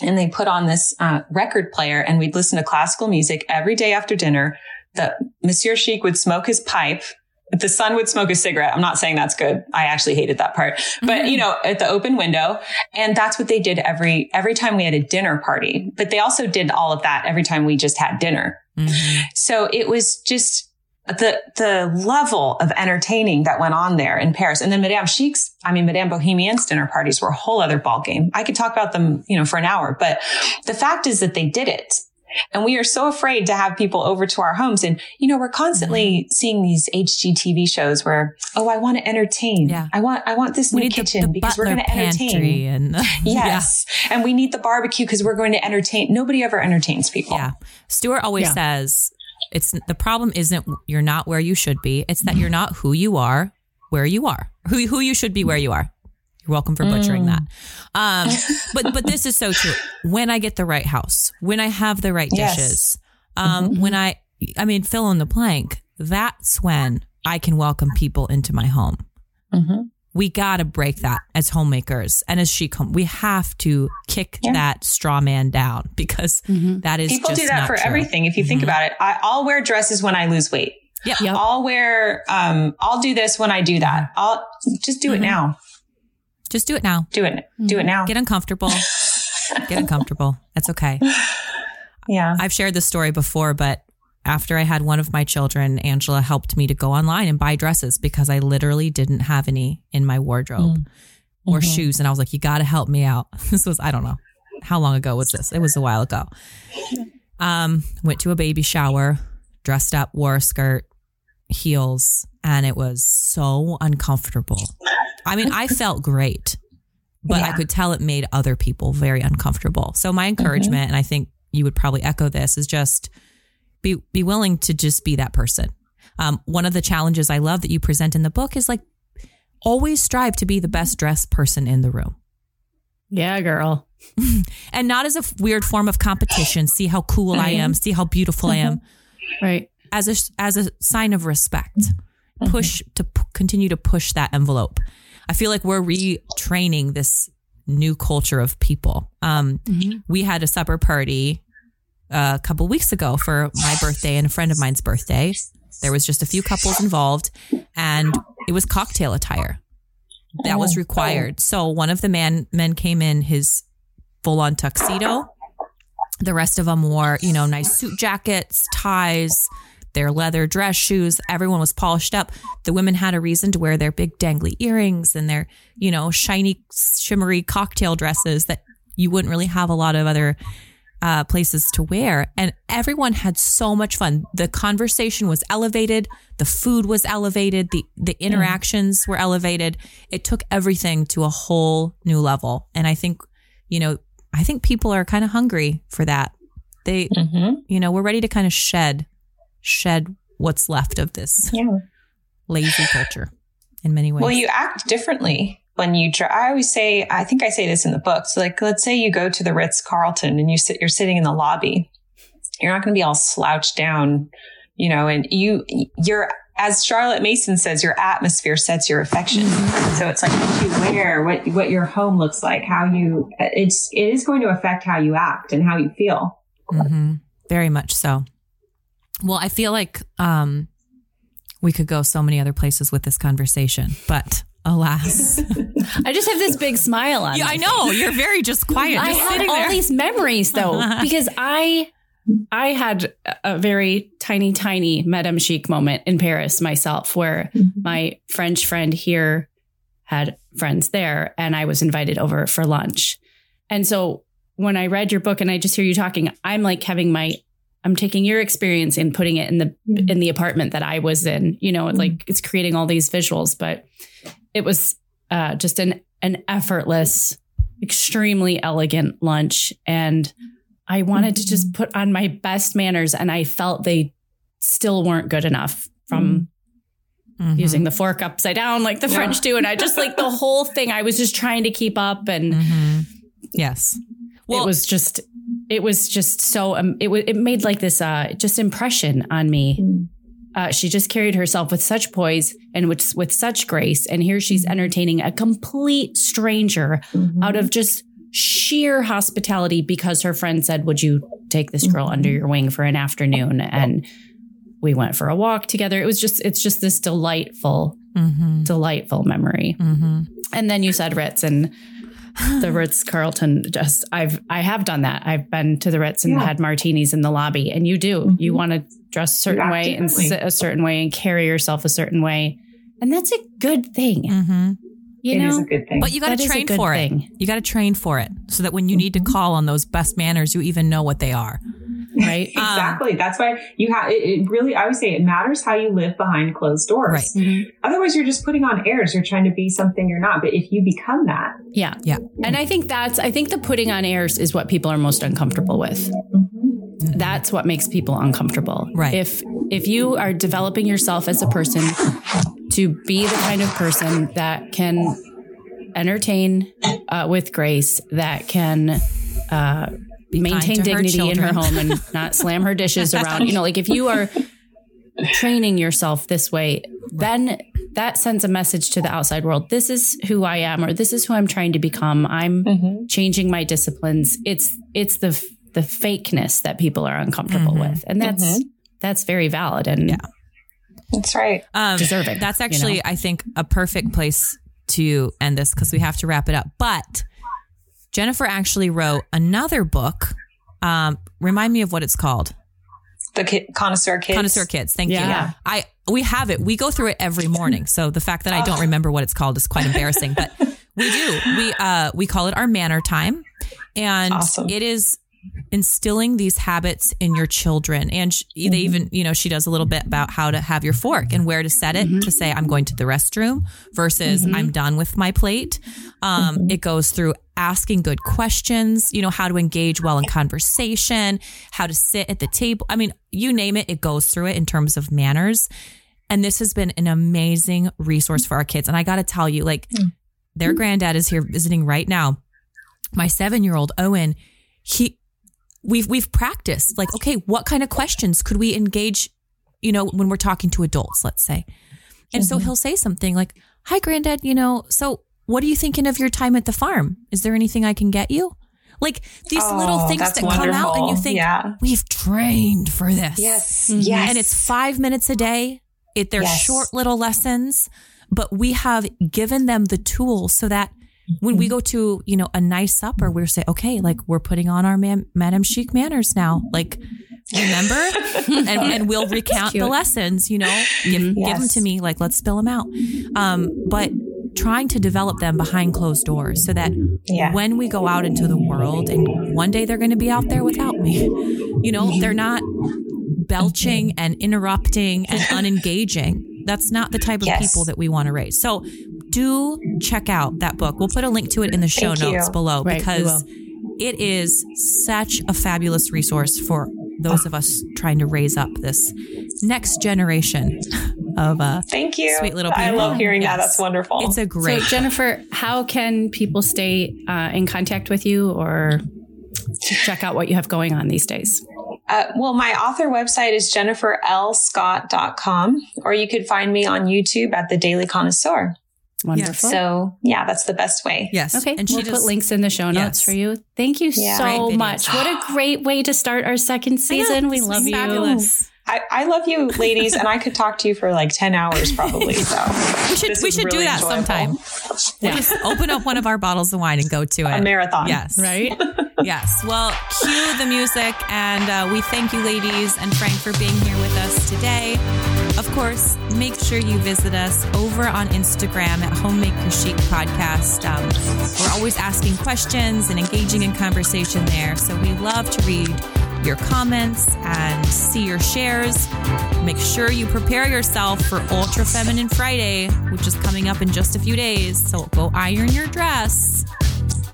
and they put on this uh, record player and we'd listen to classical music every day after dinner. The Monsieur Chic would smoke his pipe the son would smoke a cigarette. I'm not saying that's good. I actually hated that part, but Mm-hmm. you know, at the open window. And that's what they did every, every time we had a dinner party, but they also did all of that every time we just had dinner. Mhm. So it was just the, the level of entertaining that went on there in Paris. And then Madame Chic's, I mean, Madame Bohemienne's dinner parties were a whole other ballgame. I could talk about them, you know, for an hour, but the fact is that they did it. And we are so afraid to have people over to our homes. And, you know, we're constantly mm-hmm. seeing these HGTV shows where, oh, I want to entertain. Yeah. I want, I want this We new need the- kitchen the because we're going to entertain. pantry and Yes. And we need the barbecue because we're going to entertain. Nobody ever entertains people. Yeah. Stuart always Yeah. says it's the problem isn't you're not where you should be. It's that you're not who you are where you are. Who who you should be where you are. You're welcome for butchering that. Um, but but this is so true. When I get the right house, when I have the right Yes. dishes, um, when I I mean fill in the blank, that's when I can welcome people into my home. Mhm. We got to break that as homemakers and as she come. We have to kick Yeah. that straw man down because that is People just do that not for true. everything. If you think Mhm. about it, I, I'll wear dresses when I lose weight. Yep. Yep. I'll wear, um, I'll do this when I do that. I'll just do it Mhm. now. Just do it now. Do it. Do it now. Get uncomfortable. Get uncomfortable. That's okay. Yeah. I've shared this story before, but after I had one of my children, Angela helped me to go online and buy dresses because I literally didn't have any in my wardrobe or Mhm. shoes. And I was like, you got to help me out. This was, I don't know. How long ago was this? It was a while ago. Um, went to a baby shower, dressed up, wore a skirt, heels, and it was so uncomfortable. I mean, I felt great, but I could tell it made other people very uncomfortable. So my encouragement, and I think you would probably echo this, is just be be willing to just be that person. Um, one of the challenges I love that you present in the book is like always strive to be the best dressed person in the room. Yeah, girl. And not as a weird form of competition, see how cool I am, see how beautiful I am, Right. as a as a sign of respect. Push to p- continue to push that envelope. I feel like we're retraining this new culture of people. Um, We had a supper party a couple weeks ago for my birthday and a friend of mine's birthday. There was just a few couples involved, and it was cocktail attire that was required. So one of the man men came in his full on tuxedo. The rest of them wore, you know, nice suit jackets, ties, their leather dress shoes. Everyone was polished up. The women had a reason to wear their big dangly earrings and their, you know, shiny, shimmery cocktail dresses that you wouldn't really have a lot of other uh, places to wear. And everyone had so much fun. The conversation was elevated. The food was elevated. The, the interactions were elevated. It took everything to a whole new level. And I think, you know, I think people are kind of hungry for that. They, Mhm. you know, we're ready to kind of shed, shed what's left of this Yeah. lazy culture in many ways. Well, you act differently when you try. I always say, I think I say this in the book. So like, let's say you go to the Ritz Carlton and you sit, you're sitting in the lobby. You're not going to be all slouched down, you know, and you, you're, as Charlotte Mason says, your atmosphere sets your affection. So it's like what you wear, what, what your home looks like, how you, it's, it is going to affect how you act and how you feel. hmm Very much so. Well, I feel like um, we could go so many other places with this conversation, but alas, I just have this big smile on. yeah, I know you're very just quiet, I just have sitting all there. these memories though, because I I had a very tiny, tiny Madame Chic moment in Paris myself, where mm-hmm. my French friend here had friends there, and I was invited over for lunch. And so when I read your book and I just hear you talking, I'm like having my I'm taking your experience and putting it in the mm-hmm. in the apartment that I was in. You know, like mm-hmm. it's creating all these visuals, but it was uh, just an an effortless, extremely elegant lunch, and I wanted to just put on my best manners, and I felt they still weren't good enough from Mhm. using the fork upside down like the French do, and I just like the whole thing. I was just trying to keep up, and Mhm. Yes. Well, it was just it was just so um, it was it made like this uh just impression on me uh, she just carried herself with such poise and with, with such grace and here she's entertaining a complete stranger out of just sheer hospitality because her friend said would you take this girl under your wing for an afternoon and We went for a walk together. It was just, it's just this delightful, Mm-hmm. delightful memory. Mm-hmm. And then you said Ritz and the Ritz Carlton. Just I've I have done that. I've been to the Ritz and Yeah. had martinis in the lobby, and you do. Mhm. You want to dress a certain You way and sit a certain way and carry yourself a certain way, and that's a good thing. Mm-hmm. You It know, is a good thing. But you got to is train for thing. it. You got to train for it so that when you need to call on those best manners, you even know what they are. Right? exactly. That's why you have. It, it really, I would say, it matters how you live behind closed doors. Right. Mhm. Otherwise, you're just putting on airs. You're trying to be something you're not. But if you become that, Yeah, Yeah. And I think that's I think the putting on airs is what people are most uncomfortable with. That's what makes people uncomfortable. Right. If if you are developing yourself as a person to be the kind of person that can entertain uh, with grace, that can uh, maintain to her dignity in her home and not slam her dishes around, you know, like if you are training yourself this way, then that sends a message to the outside world. This is who I am, or this is who I'm trying to become. I'm Mm-hmm. changing my disciplines. It's it's the the fakeness that people are uncomfortable Mhm. with, and that's Mhm. that's very valid and Yeah. that's right. Um, Deserving, That's you actually, know? I think, a perfect place to end this because we have to wrap it up. But Jennifer actually wrote another book. Um, remind me of what it's called. The kid, connoisseur kids. Connoisseur Kids. Thank Yeah. you. I we have it. We go through it every morning. So the fact that I don't remember what it's called is quite embarrassing. But we do. We uh we call it our manner time, and Awesome. it is instilling these habits in your children. And sh- they mm-hmm. even you know she does a little bit about how to have your fork and where to set it mm-hmm. to say I'm going to the restroom versus mm-hmm. I'm done with my plate. Um, It goes through asking good questions, you know, how to engage well in conversation, how to sit at the table. I mean, you name it, it goes through it in terms of manners. And this has been an amazing resource for our kids. And I got to tell you, like, mm. their granddad is here visiting right now. My seven year old Owen, he, we've, we've practiced like, okay, what kind of questions could we engage, you know, when we're talking to adults, let's say. And so he'll say something like, hi, granddad, you know, so what are you thinking of your time at the farm? Is there anything I can get you? Like these little Oh, things that's that come out and you think, Yeah. we've trained for this. Yes. Mhm. Yes. And it's five minutes a day. It, they're Yes. short little lessons, but we have given them the tools so that when Mm-hmm. we go to, you know, a nice supper, we're say, okay, like we're putting on our man, Madame Chic manners now. Like, remember? and, and we'll recount the lessons, you know, give, give them to me. Like, let's spill them out. Um, but trying to develop them behind closed doors so that Yeah. when we go out into the world and one day they're going to be out there without me, you know, they're not belching and interrupting and unengaging. That's not the type of Yes. people that we want to raise. So do check out that book. We'll put a link to it in the show Thank notes you. below Right, because it is such a fabulous resource for those of us trying to raise up this next generation of uh Thank you. Sweet little people. I love hearing that. That's wonderful. it's a great So Jennifer, how can people stay uh, in contact with you or check out what you have going on these days? Uh, well, my author website is jenniferlscott.com, or you could find me on YouTube at The Daily Connoisseur. Wonderful. So, yeah, that's the best way. yes Okay, and she we'll does put links in the show notes Yes. for you. Thank you Yeah. so much. What a great way to start our second season. we love you. fabulous. I, I love you, ladies, and I could talk to you for like 10 hours probably. So, We should we is should do that enjoyable. sometime. We'll just open up one of our bottles of wine and go to it. a marathon. Yes. Right? Yes. Well, cue the music, and uh, we thank you, ladies and Frank, for being here with us today. Of course, make sure you visit us over on Instagram at Homemaker Chic Podcast. Um, we're always asking questions and engaging in conversation there. So we love to read your comments and see your shares. Make sure you prepare yourself for Ultra Feminine Friday, which is coming up in just a few days. So go iron your dress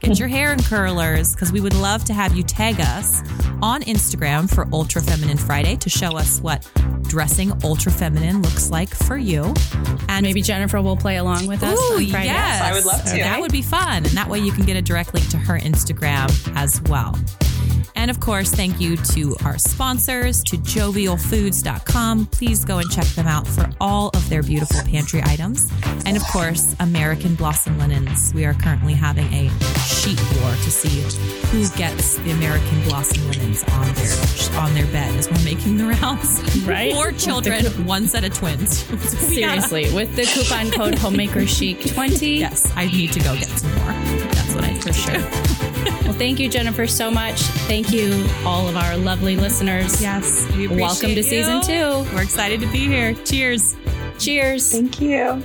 get your hair in curlers because we would love to have you tag us on Instagram for Ultra Feminine Friday to show us what dressing ultra feminine looks like for you. And Maybe Jennifer will play along with us Ooh, on Friday. yes. I would love to. That would be fun. And that way you can get a direct link to her Instagram as well. And of course, thank you to our sponsors, to jovialfoods.com. Please go and check them out for all of their beautiful pantry items. And of course, American Blossom Linens. We are currently having a sheet war to see who gets the American Blossom Linens on their on their bed as we're making the rounds. Right. Four children, one set of twins. So we gotta- Seriously, with the coupon code Homemaker Chic 20. yes, I need to go get some more. That's what I For sure. well, thank you, Jennifer, so much. Thank you, all of our lovely listeners. Yes. we Welcome to appreciate season two. We're excited to be here. Cheers. Cheers. Thank you.